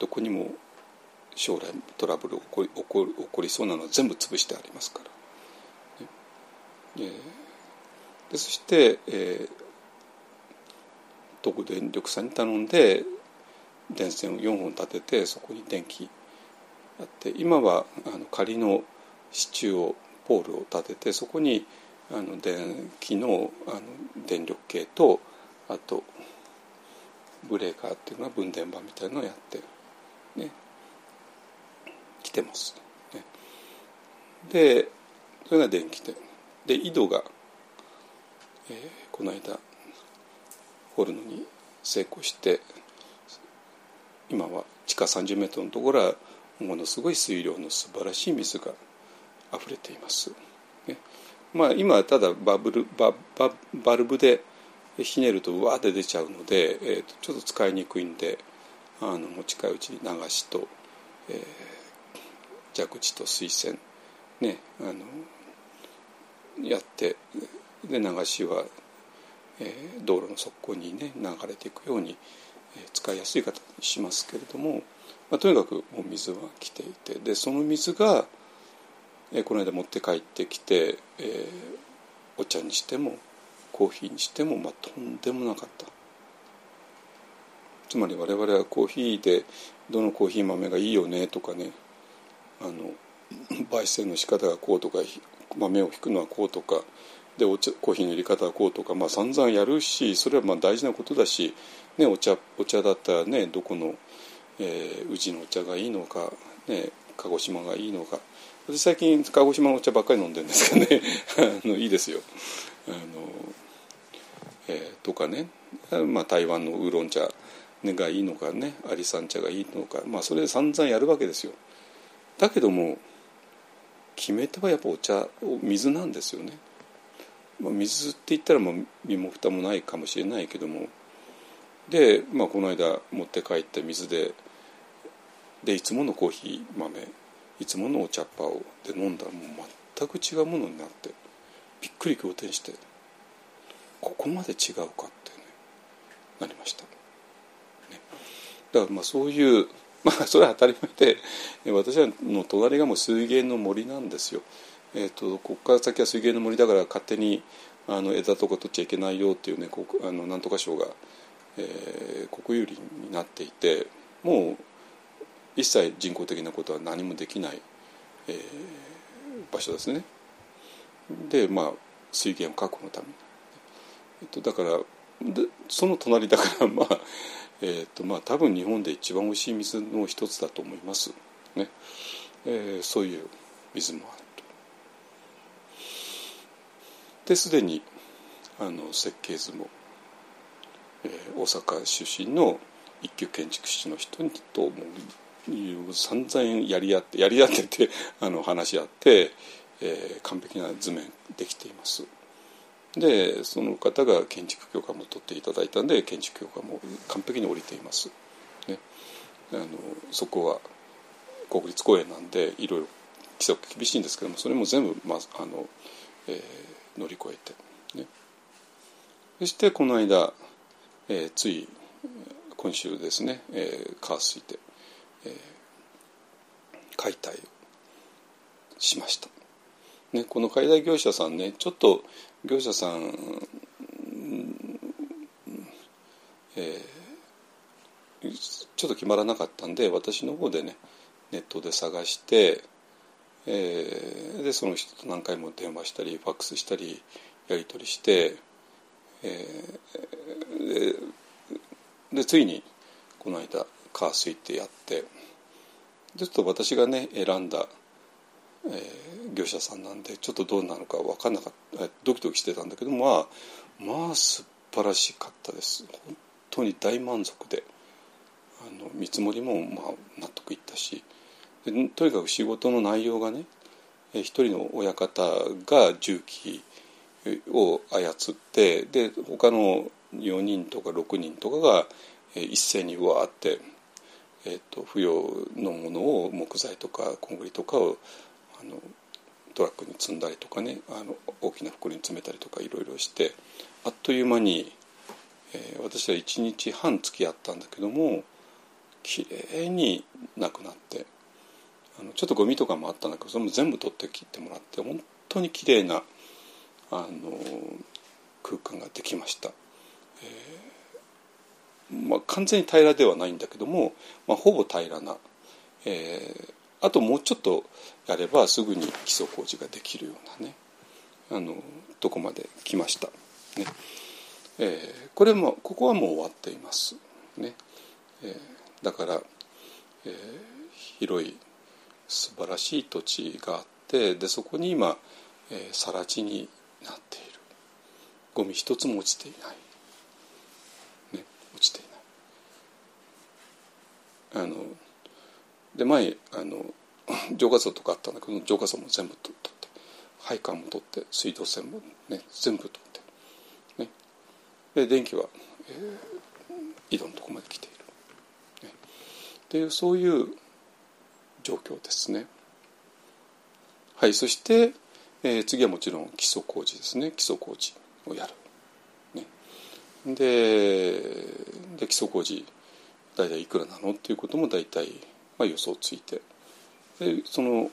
どこにも将来トラブル起こり起こり起こりそうなのは全部潰してありますから、ね、でそして、えー、東電力さんに頼んで電線を4本立ててそこに電気あって今はあの仮の支柱をポールを立ててそこにあの電気のあの電力系とあとブレーカーっていうのは分電盤みたいなのをやってね。来てます。ね、でそれが電気でで井戸が、えー、この間掘るのに成功して今は地下30メートルのところはものすごい水量の素晴らしい水が溢れています。ね、まあ今ただバブルバババルブでひねるとわーって出ちゃうので、えー、とちょっと使いにくいんであのもう近いうちに流しと、えー、蛇口と水栓ねあのやってで流しは、えー、道路の側溝にね流れていくように、使いやすい形にしますけれども、まあ、とにかくもう水は来ていてでその水が、えー、この間持って帰ってきて、え、お茶にしてもコーヒーにしても、まあ、とんでもなかった。つまり我々はコーヒーでどのコーヒー豆がいいよねとかねあの 焙煎の仕方がこうとか豆をひくのはこうとかでお茶コーヒーの入れ方はこうとか、まあ、散々やるしそれはまあ大事なことだし、ね、お茶お茶だったらねどこの、えー、宇治のお茶がいいのか、ね、鹿児島がいいのか私最近鹿児島のお茶ばっかり飲んでるんですけどね あのいいですよ。あのえー、とかね、まあ、台湾のウーロン茶がいいのかねアリサン茶がいいのか、まあ、それで散々やるわけですよ。だけども決め手はやっぱお茶水なんですよね。まあ、水って言ったらもう身も蓋もないかもしれないけどもで、まあ、この間持って帰った水ででいつものコーヒー豆いつものお茶っ葉をで飲んだらもう全く違うものになってびっくり仰天してここまで違うかってねなりました。ね、だからまあそういうまあそれは当たり前で私はの隣がもう水源の森なんですよ。えーと、ここから先は水源の森だから勝手にあの枝とか取っちゃいけないよっていうねあのなんとか省が、えー、国有林になっていてもう一切人工的なことは何もできない、えー、場所ですね。でまあ水源を確保のために、えっと、だからでその隣だから まあえーとまあ、多分日本で一番おいしい水の一つだと思います。ね、えー、そういう水もあると。ですでにあの設計図も、えー、大阪出身の一級建築士の人ともう散々やり合ってやり合ってて あの話し合って、えー、完璧な図面できています。でその方が建築許可も取っていただいたんで建築許可も完璧に下りています。ね、あのそこは国立公園なんでいろいろ規則厳しいんですけどもそれも全部、まああのえー、乗り越えて、ね、そしてこの間、えー、つい今週ですね、えー、火水で、えー、解体をしました。ね、この解体業者さんねちょっと業者さん、えー、ちょっと決まらなかったんで私の方でねネットで探して、えー、でその人と何回も電話したりファックスしたりやり取りして、えー、でついにこの間カースイってやってちょっと私がね選んだ、えー、業者さんなんでちょっとどうなのか分かんなかったドキドキしてたんだけどまあまあ素晴らしかったです。本当に大満足であの見積もりもまあ納得いったしとにかく仕事の内容がね一人の親方が重機を操ってで他の4人とか6人とかが一斉にわーって、えーと、不要のものを木材とかコンクリとかをあのトラックに積んだりとかねあの大きな袋に詰めたりとかいろいろしてあっという間に、えー、私は1日半付き合ったんだけどもきれいになくなって。あのちょっとゴミとかもあったんだけどそれも全部取って切ってもらって本当にきれいなあの空間ができました。えーまあ、完全に平らではないんだけども、まあ、ほぼ平らな、えー、あともうちょっとやればすぐに基礎工事ができるようなねあのとこまで来ました。ねえー、これもここはもう終わっています。ねえ、だから、えー、広い素晴らしい土地があってでそこに今、えー、更地になっている。ゴミ一つも落ちていない、ね、落ちていない。あので前あの 浄化槽とかあったんだけど浄化槽も全部取って配管も取って水道線も、ね、全部取ってね。で電気は、えー、井戸のとこまで来ている、ね、っていうそういう状況ですね。はい、そして、えー、次はもちろん基礎工事ですね基礎工事をやる。ね、でで基礎工事大体いくらなのっていうことも大体、まあ、予想ついてでその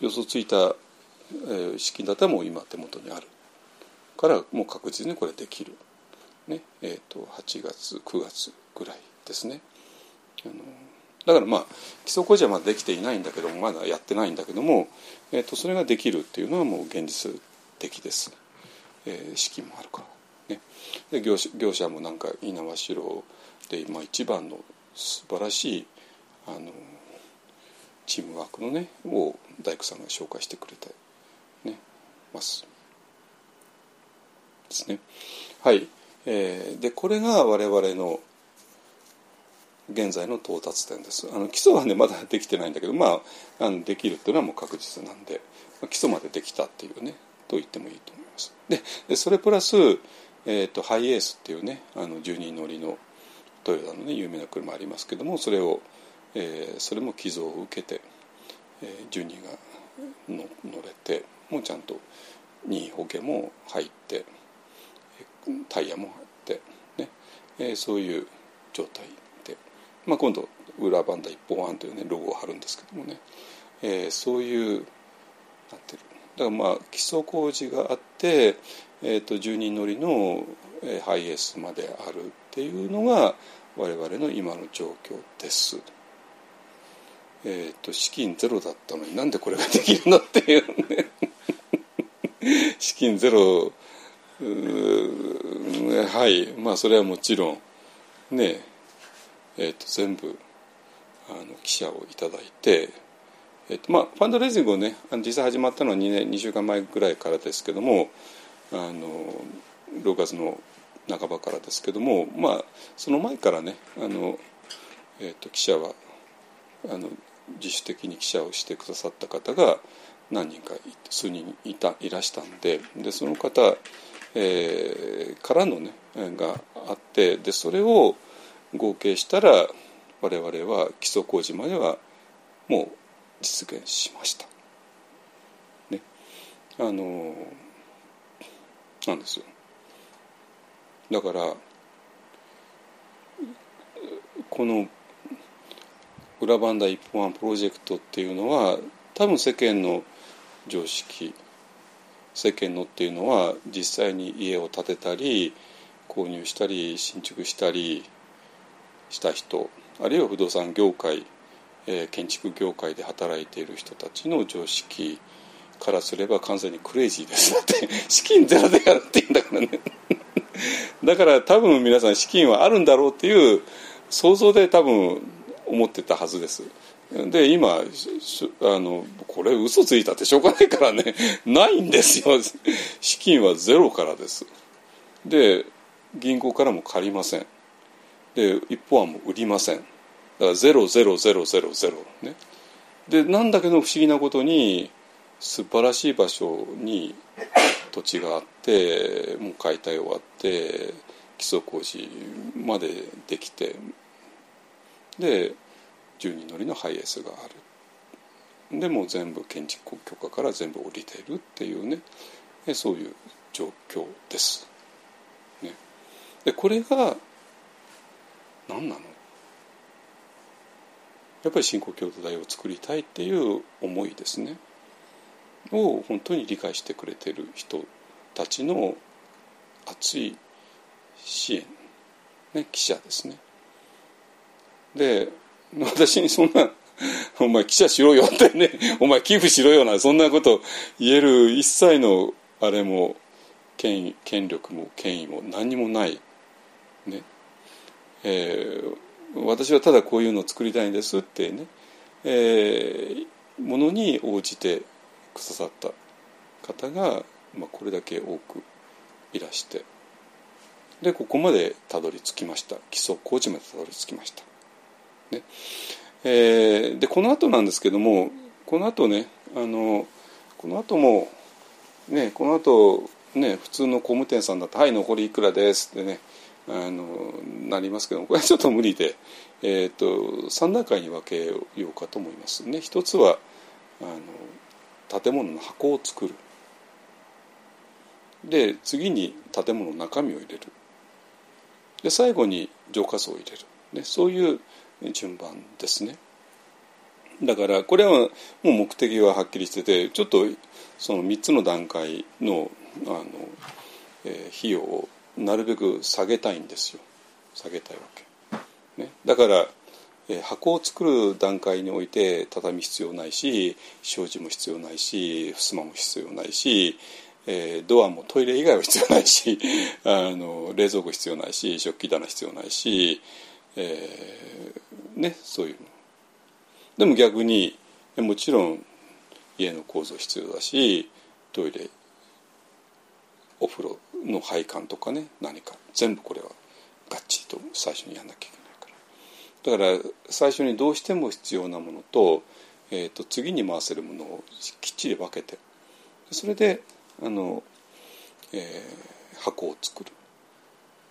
予想ついた、えー、資金だったらもう今手元にあるからもう確実にこれできる、ねえーと、と8月9月ぐらいですね。あのだからまあ基礎工事はまだできていないんだけどもまだやってないんだけども、えー、とそれができるっていうのはもう現実的です、えー、資金もあるから。ね、で業者業者もなんか猪苗代で今一番の素晴らしいあのチームワークのねを大工さんが紹介してくれて、ね、ます。ですね。はい。えー、でこれが我々の現在の到達点です。あの基礎はねまだできてないんだけどまああのできるっていうのはもう確実なんで基礎までできたっていうねと言ってもいいと思います。でそれプラス、えーと、ハイエースっていうねあの10人乗りのトヨタのね有名な車ありますけどもそれを、えー、それも寄贈を受けて、えー、10人がの乗れてもうちゃんと任意保険も入ってタイヤも入ってね、えー、そういう状態まあ、今度裏バンダ一本案というねロゴを貼るんですけどもね、えー、そういうなってるだからまあ基礎工事があって、えー、と10人乗りのハイエースまであるっていうのが我々の今の状況です。えっ、ー、と資金ゼロだったのになんでこれができるのっていうね。資金ゼロはい。まあそれはもちろんねえー、と全部あの記者をいただいて、えーとまあ、ファンドレイジングをね実際始まったのは 2, 年2週間前ぐらいからですけどもあの6月の半ばからですけども、まあ、その前からねあの、えー、と記者はあの自主的に記者をしてくださった方が何人か数人いたいらしたんででその方、えー、からのねがあってでそれを合計したら我々は基礎工事まではもう実現しました。ね、あのなんですよ。だからこの裏バンダ一本案プロジェクトっていうのは多分世間の常識世間のっていうのは実際に家を建てたり購入したり新築したりした人あるいは不動産業界、えー、建築業界で働いている人たちの常識からすれば完全にクレイジーです。だって資金ゼロでやるって言うんだからね。だから多分皆さん資金はあるんだろうっていう想像で多分思ってたはずです。で今あのこれ嘘ついたってしょうがないからね。ないんですよ。資金はゼロからです。で銀行からも借りません。で一方はもう売りません。だからゼロゼロゼロゼロゼロね。でなんだけど不思議なことに素晴らしい場所に土地があってもう解体終わって基礎工事までできてで10人乗りのハイエースがある。でも全部建築許可から全部降りてるっていうね。そういう状況です。ね、でこれが何なの？やっぱり新興共同体を作りたいっていう思いですね。を本当に理解してくれてる人たちの熱い支援、ね、記者ですね。で私にそんな「お前記者しろよ」ってね「お前寄付しろよな」そんなこと言える一切のあれも権権力も権威も何にもない、ね。えー、私はただこういうのを作りたいんですってね、えー、ものに応じてくださった方が、まあ、これだけ多くいらしてでここまでたどり着きました基礎工事までたどり着きました。ねえー、でこの後なんですけどもこの後ねあのこの後もねこの後ね普通の工務店さんだと「はい残りいくらです」ってねあのなりますけどこれはちょっと無理で、えーと、3段階に分けようかと思いますね。一つはあの建物の箱を作るで次に建物の中身を入れるで最後に浄化層を入れる、ね、そういう順番ですね。だからこれはもう目的ははっきりしててちょっとその3つの段階のあの、えー、費用をなるべく下げたいんですよ。下げたいわけ。ね、だから、えー、箱を作る段階において畳必要ないし障子も必要ないし襖も必要ないし、えー、ドアもトイレ以外は必要ないし あの冷蔵庫必要ないし食器棚必要ないし、えー、ねそういうの。でも逆にもちろん家の構造必要だしトイレお風呂の配管とかね何か。全部これはがっちりと最初にやんなきゃいけないから。だから最初にどうしても必要なものと,、えーと、次に回せるものをきっちり分けてそれであの、えー、箱を作る。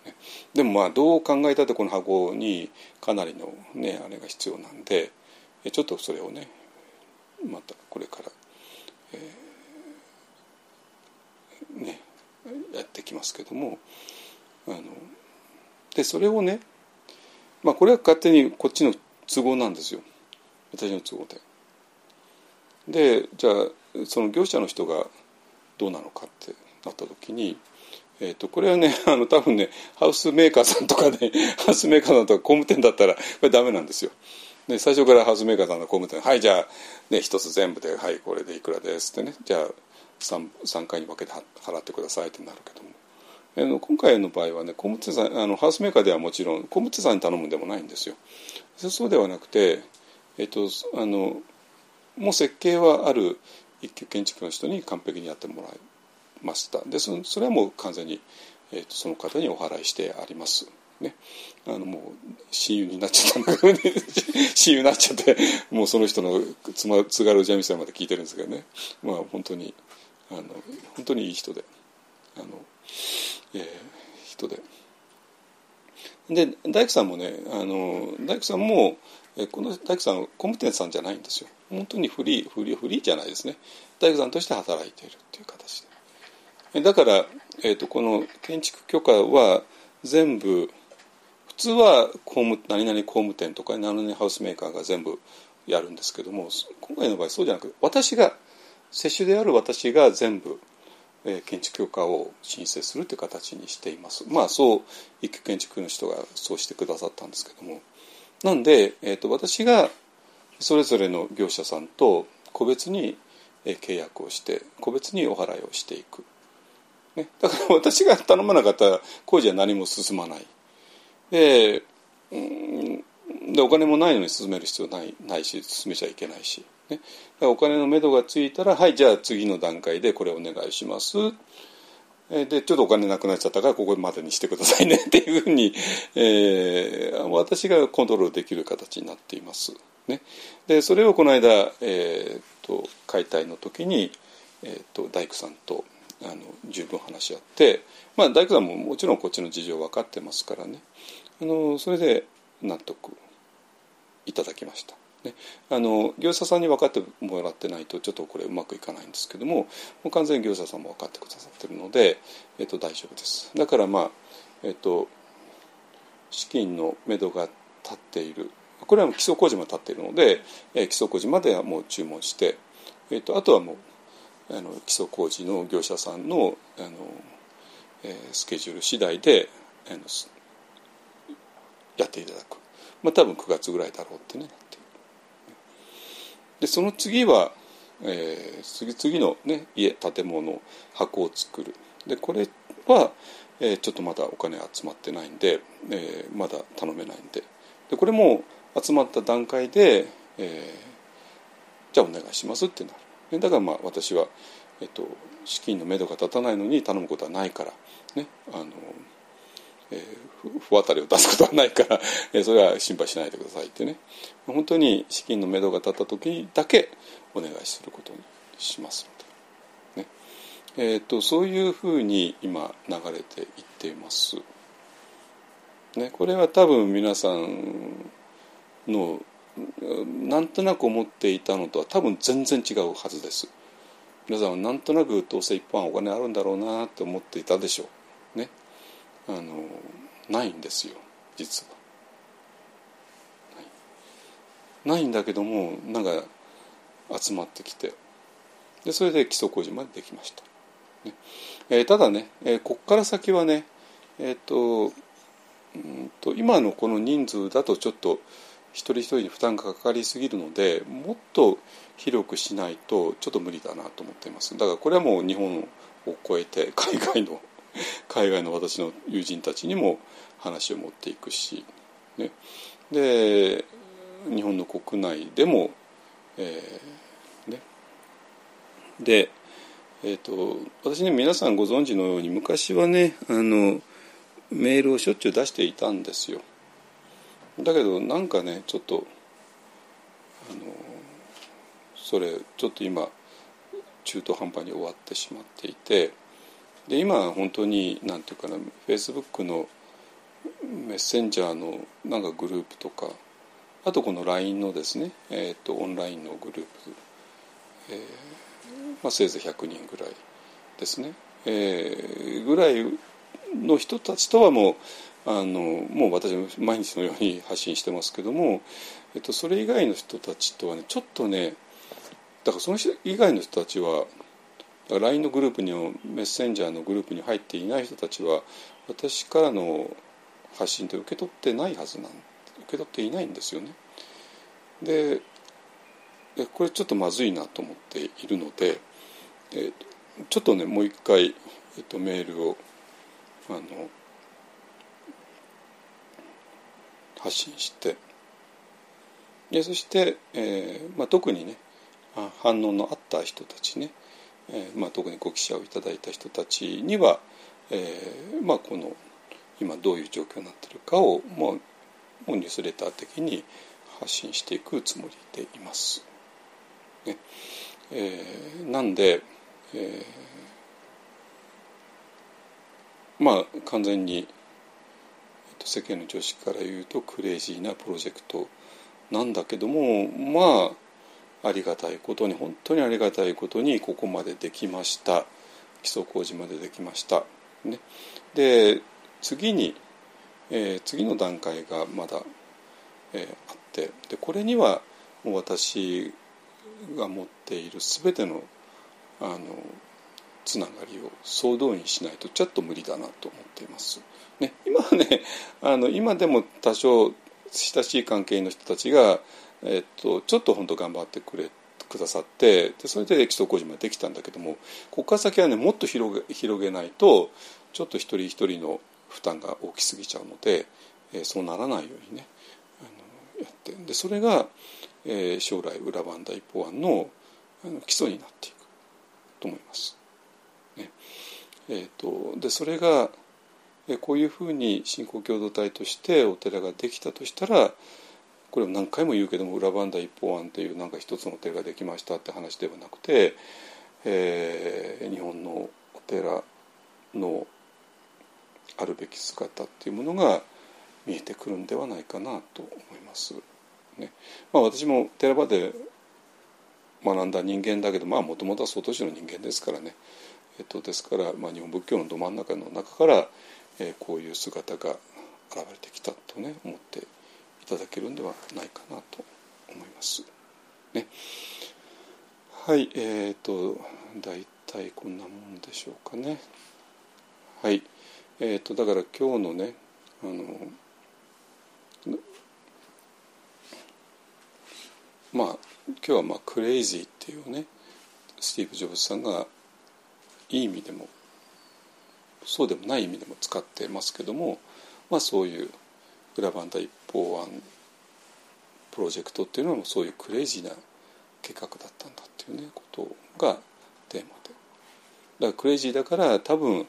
ね。でもまあどう考えたってこの箱にかなりのねあれが必要なんでちょっとそれをねまたこれから、えー、ねやってきますけどもあのでそれをねまあこれは勝手にこっちの都合なんですよ私の都合で。でじゃあその業者の人がどうなのかってなった時にえーと、これはね あの多分ねハウスメーカーさんとかねハウスメーカーさんとか工務店だったらこれダメなんですよ。で最初からハウスメーカーさんの工務店「はいじゃあ、ね、一つ全部ではいこれでいくらです」ってねじゃあ 3, 3回に分けて払ってくださいってなるけども。あの今回の場合はね工務店さんあのハウスメーカーではもちろん工務店さんに頼むんでもないんですよ。そうではなくて、えっと、あのもう設計はある一級建築の人に完璧にやってもらいました。でそそれはもう完全に、えっと、その方にお払いしてあります。ね、あのもう親友になっちゃったんだけど 親友になっちゃってもうその人のつま津軽三味線まで聞いてるんですけどね。まあ本当にあの本当にいい人で。あの、えー、人で。で大工さんもねあの大工さんもえこの大工さん工務店さんじゃないんですよ。本当にフリーフリーフリーじゃないですね。大工さんとして働いているっていう形で。だから、えーと、この建築許可は全部普通は工務何々工務店とか何々ハウスメーカーが全部やるんですけども今回の場合そうじゃなくて私が接種である私が全部えー、建築許可を申請するという形にしています。まあそう一級建築の人がそうしてくださったんですけども。なんで、えーと、私がそれぞれの業者さんと個別に契約をして個別にお払いをしていく、ね、だから私が頼まなかったら工事は何も進まない。ででお金もないのに進める必要ないないし進めちゃいけないし。ね、お金のめどがついたらはいじゃあ次の段階でこれお願いします。でちょっとお金なくなっちゃったからここまでにしてくださいね。っていうふうに、えー、私がコントロールできる形になっています。ね、でそれをこの間、えーと、解体の時に、えーと、大工さんとあの十分話し合って、まあ、大工さんももちろんこっちの事情分かってますからね。あのそれで納得いただきました。ね、あの業者さんに分かってもらってないとちょっとこれうまくいかないんですけどももう完全に業者さんも分かってくださってるので、えっと、大丈夫です。だからまあえっと資金のめどが立っている。これは基礎工事まで立っているので、え基礎工事まではもう注文して、えっと、あとはもうあの基礎工事の業者さんのあの、えー、スケジュール次第であのやっていただく、まあ、多分9月ぐらいだろうってね。でその次は、えー、次次の、ね、家建物箱を作る。でこれは、えー、ちょっとまだお金集まってないんで、えー、まだ頼めないんで。でこれも集まった段階で、えー、じゃあお願いしますってなる。だからまあ私は、えっと、資金のめどが立たないのに頼むことはないからねあのえー、不当たりを出すことはないから、えー、それは心配しないでくださいってね本当に資金のめどが立った時だけお願いすることにしますので、ねえーと、そういうふうに今流れていっています。ね、これは多分皆さんのなんとなく思っていたのとは多分全然違うはずです。皆さんはなんとなくどうせ一般お金あるんだろうなって思っていたでしょう。あのないんですよ実はない。ないんだけどもなんか集まってきてでそれで基礎工事までできました。ねえー、ただね、えー、こっから先はねえっ、ー、とうんと今のこの人数だとちょっと一人一人に負担がかかりすぎるのでもっと広くしないとちょっと無理だなと思っていますだからこれはもう日本を超えて海外の海外の私の友人たちにも話を持っていくし、ね、で日本の国内でも、えー、ね、で、えーと、私ね皆さんご存知のように昔はねあのメールをしょっちゅう出していたんですよ。だけどなんかねちょっとあのそれちょっと今中途半端に終わってしまっていてで今本当に何て言うかなフェイスブックのメッセンジャーのなんかグループとかあとこの LINE のですね、えーと、オンラインのグループ、えーまあ、せいぜい100人ぐらいですね、えー、ぐらいの人たちとはもうあのもう私毎日のように発信してますけども、えっと、それ以外の人たちとはねちょっとねだからその人以外の人たちは LINE のグループにもメッセンジャーのグループに入っていない人たちは私からの発信って受け取ってないはずなん受け取っていないんですよね。でこれちょっとまずいなと思っているので、ちょっとねもう一回、えっと、メールを、あの発信してでそして、えーまあ、特にね反応のあった人たちね、えーまあ、特にご記者をいただいた人たちには、えーまあ、この今どういう状況になってるかをもうもうニュースレター的に発信していくつもりでいます。ねえー、なんで、えー、まあ完全に、えっと、世間の常識から言うとクレイジーなプロジェクトなんだけどもまあありがたいことに本当にありがたいことにここまでできました基礎工事までできました。ね、で次に、えー、次の段階がまだ、えー、あってでこれにはもう私が持っている全てのあのつながりを総動員しないとちょっと無理だなと思っています。ね、今ねあの今でも多少親しい関係の人たちが、えっと、ちょっと本当頑張ってくれくださってでそれで基礎工事までできたんだけどもここから先はねもっと広げ広げないとちょっと一人一人の負担が大きすぎちゃうので、えー、そうならないようにねあのやってでそれが、えー、将来裏番第一法案のあの基礎になっていくと思います。ねえーとでそれがこういうふうに信仰共同体としてお寺ができたとしたらこれ何回も言うけども裏番台一方案というなんか一つのお寺ができましたって話ではなくて、えー、日本のお寺のあるべき姿っていうものが見えてくるんではないかなと思います。ねまあ、私も寺場で学んだ人間だけどもともとは相当市の人間ですからね、えっと、ですから、まあ、日本仏教のど真ん中の中からえー、こういう姿が現れてきたとね思ってただけるんではないかなと思います。ね、はいえーと大体こんなもんでしょうかね。はいえーと、だから今日のねあのまあ今日はまあクレイジーっていうねスティーブ・ジョブズさんがいい意味でもそうでもない意味でも使ってますけども、まあ、そういう裏番台一方案プロジェクトっていうのもそういうクレイジーな計画だったんだっていうねことがテーマで。だからクレイジーだから多分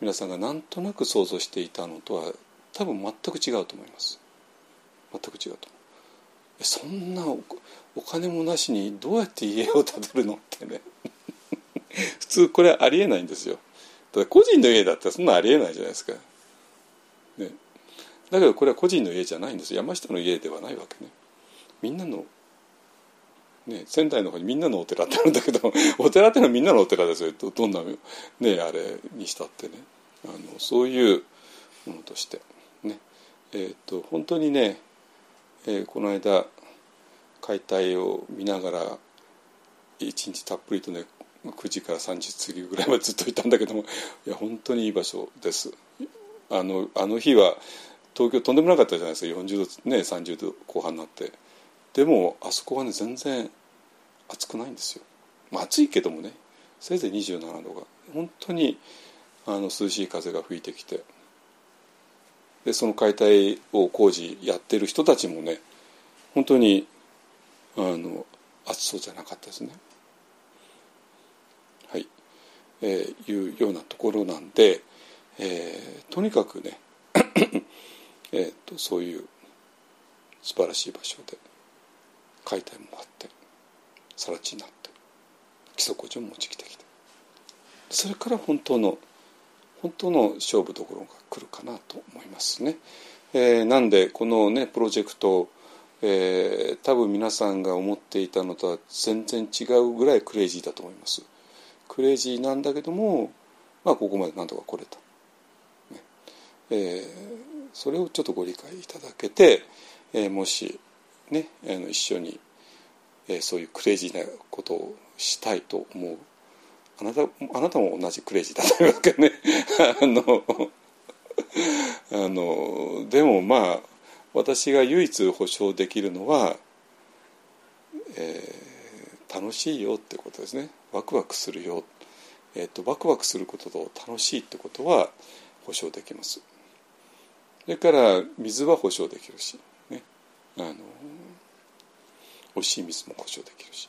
皆さんがなんとなく想像していたのとは多分全く違うと思います。全く違うと思う。そんなお金もなしにどうやって家を建てるのってね。普通これありえないんですよ。ただ個人の家だったらそんなありえないじゃないですか。ね、だけどこれは個人の家じゃないんです。山下の家ではないわけね。みんなの、ね、仙台の方にみんなのお寺ってあるんだけど お寺っていうのはみんなのお寺ですよ。どどんな、ね、あれにしたってね。あのそういうものとして。ね。えー、っと本当にね、えー、この間解体を見ながら一日たっぷりとね9時から3時過ぎぐらいまでずっといたんだけどもいや本当にいい場所です。あのあの日は東京とんでもなかったじゃないですか。40度ね30度後半になって。でもあそこはね全然暑くないんですよ、まあ、暑いけどもね。せいぜい27度が。本当にあの涼しい風が吹いてきて。でその解体を工事やってる人たちもね本当にあの暑そうじゃなかったですね。はい。えー、いうようなところなんで、えー、とにかくねえとそういう素晴らしい場所で解体もあって更地になって基礎工事も持ちきてきてそれから本当の本当の勝負どころが来るかなと思いますね。えー、なんでこのねプロジェクトえー、多分皆さんが思っていたのとは全然違うぐらいクレイジーだと思います。クレイジーなんだけども、まあ、ここまでなんとか来れた、ねえ、それをちょっとご理解いただけて、えー、もし、ね、あの一緒に、えー、そういうクレイジーなことをしたいと思う。あなたあなたも同じクレイジーだといますけね。あのあのでもまあ私が唯一保証できるのは、えー、楽しいよってことですね。ワクワクするよ、えーと、ワクワクすることと楽しいってことは保証できます。それから水は保証できるし、ね、あの美味しい水も保証できるし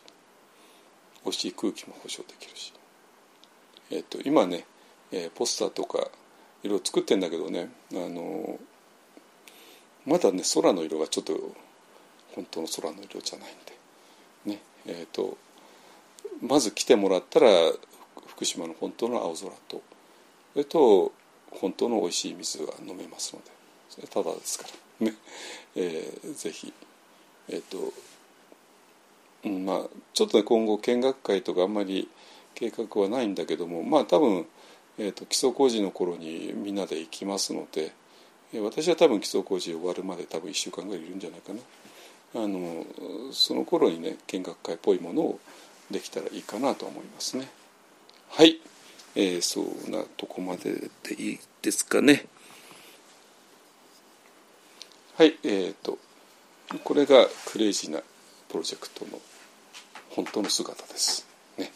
美味しい空気も保証できるし、えーと、今ね、えー、ポスターとかいろいろ作ってんだけどねあのまだね空の色がちょっと本当の空の色じゃないんで。ねえーと、まず来てもらったら福島の本当の青空とそれと本当の美味しい水が飲めますので。ただですから。ね、えー、ぜひ。えっ、とまあ、ちょっとね今後見学会とかあんまり計画はないんだけどもまあ多分、えーと、基礎工事の頃にみんなで行きますので、私は多分基礎工事終わるまで多分1週間ぐらいいるんじゃないかな。あのその頃にね見学会っぽいものをできたらいいかなと思いますね。はい、えー、そうなとこまででいいですかね。はいえーとこれがクレイジーなプロジェクトの本当の姿です。ね、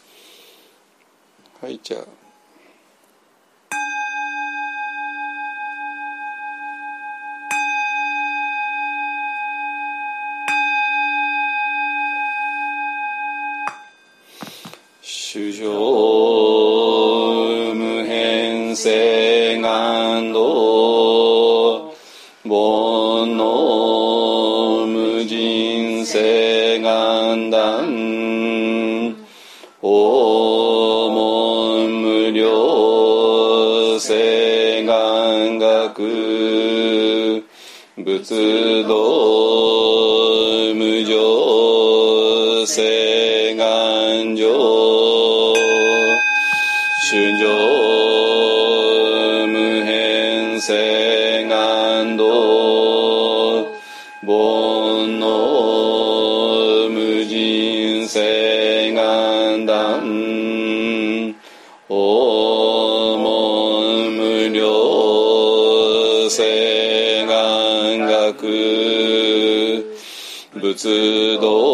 はいじゃあ。主上無変性。仏道無常性。仏道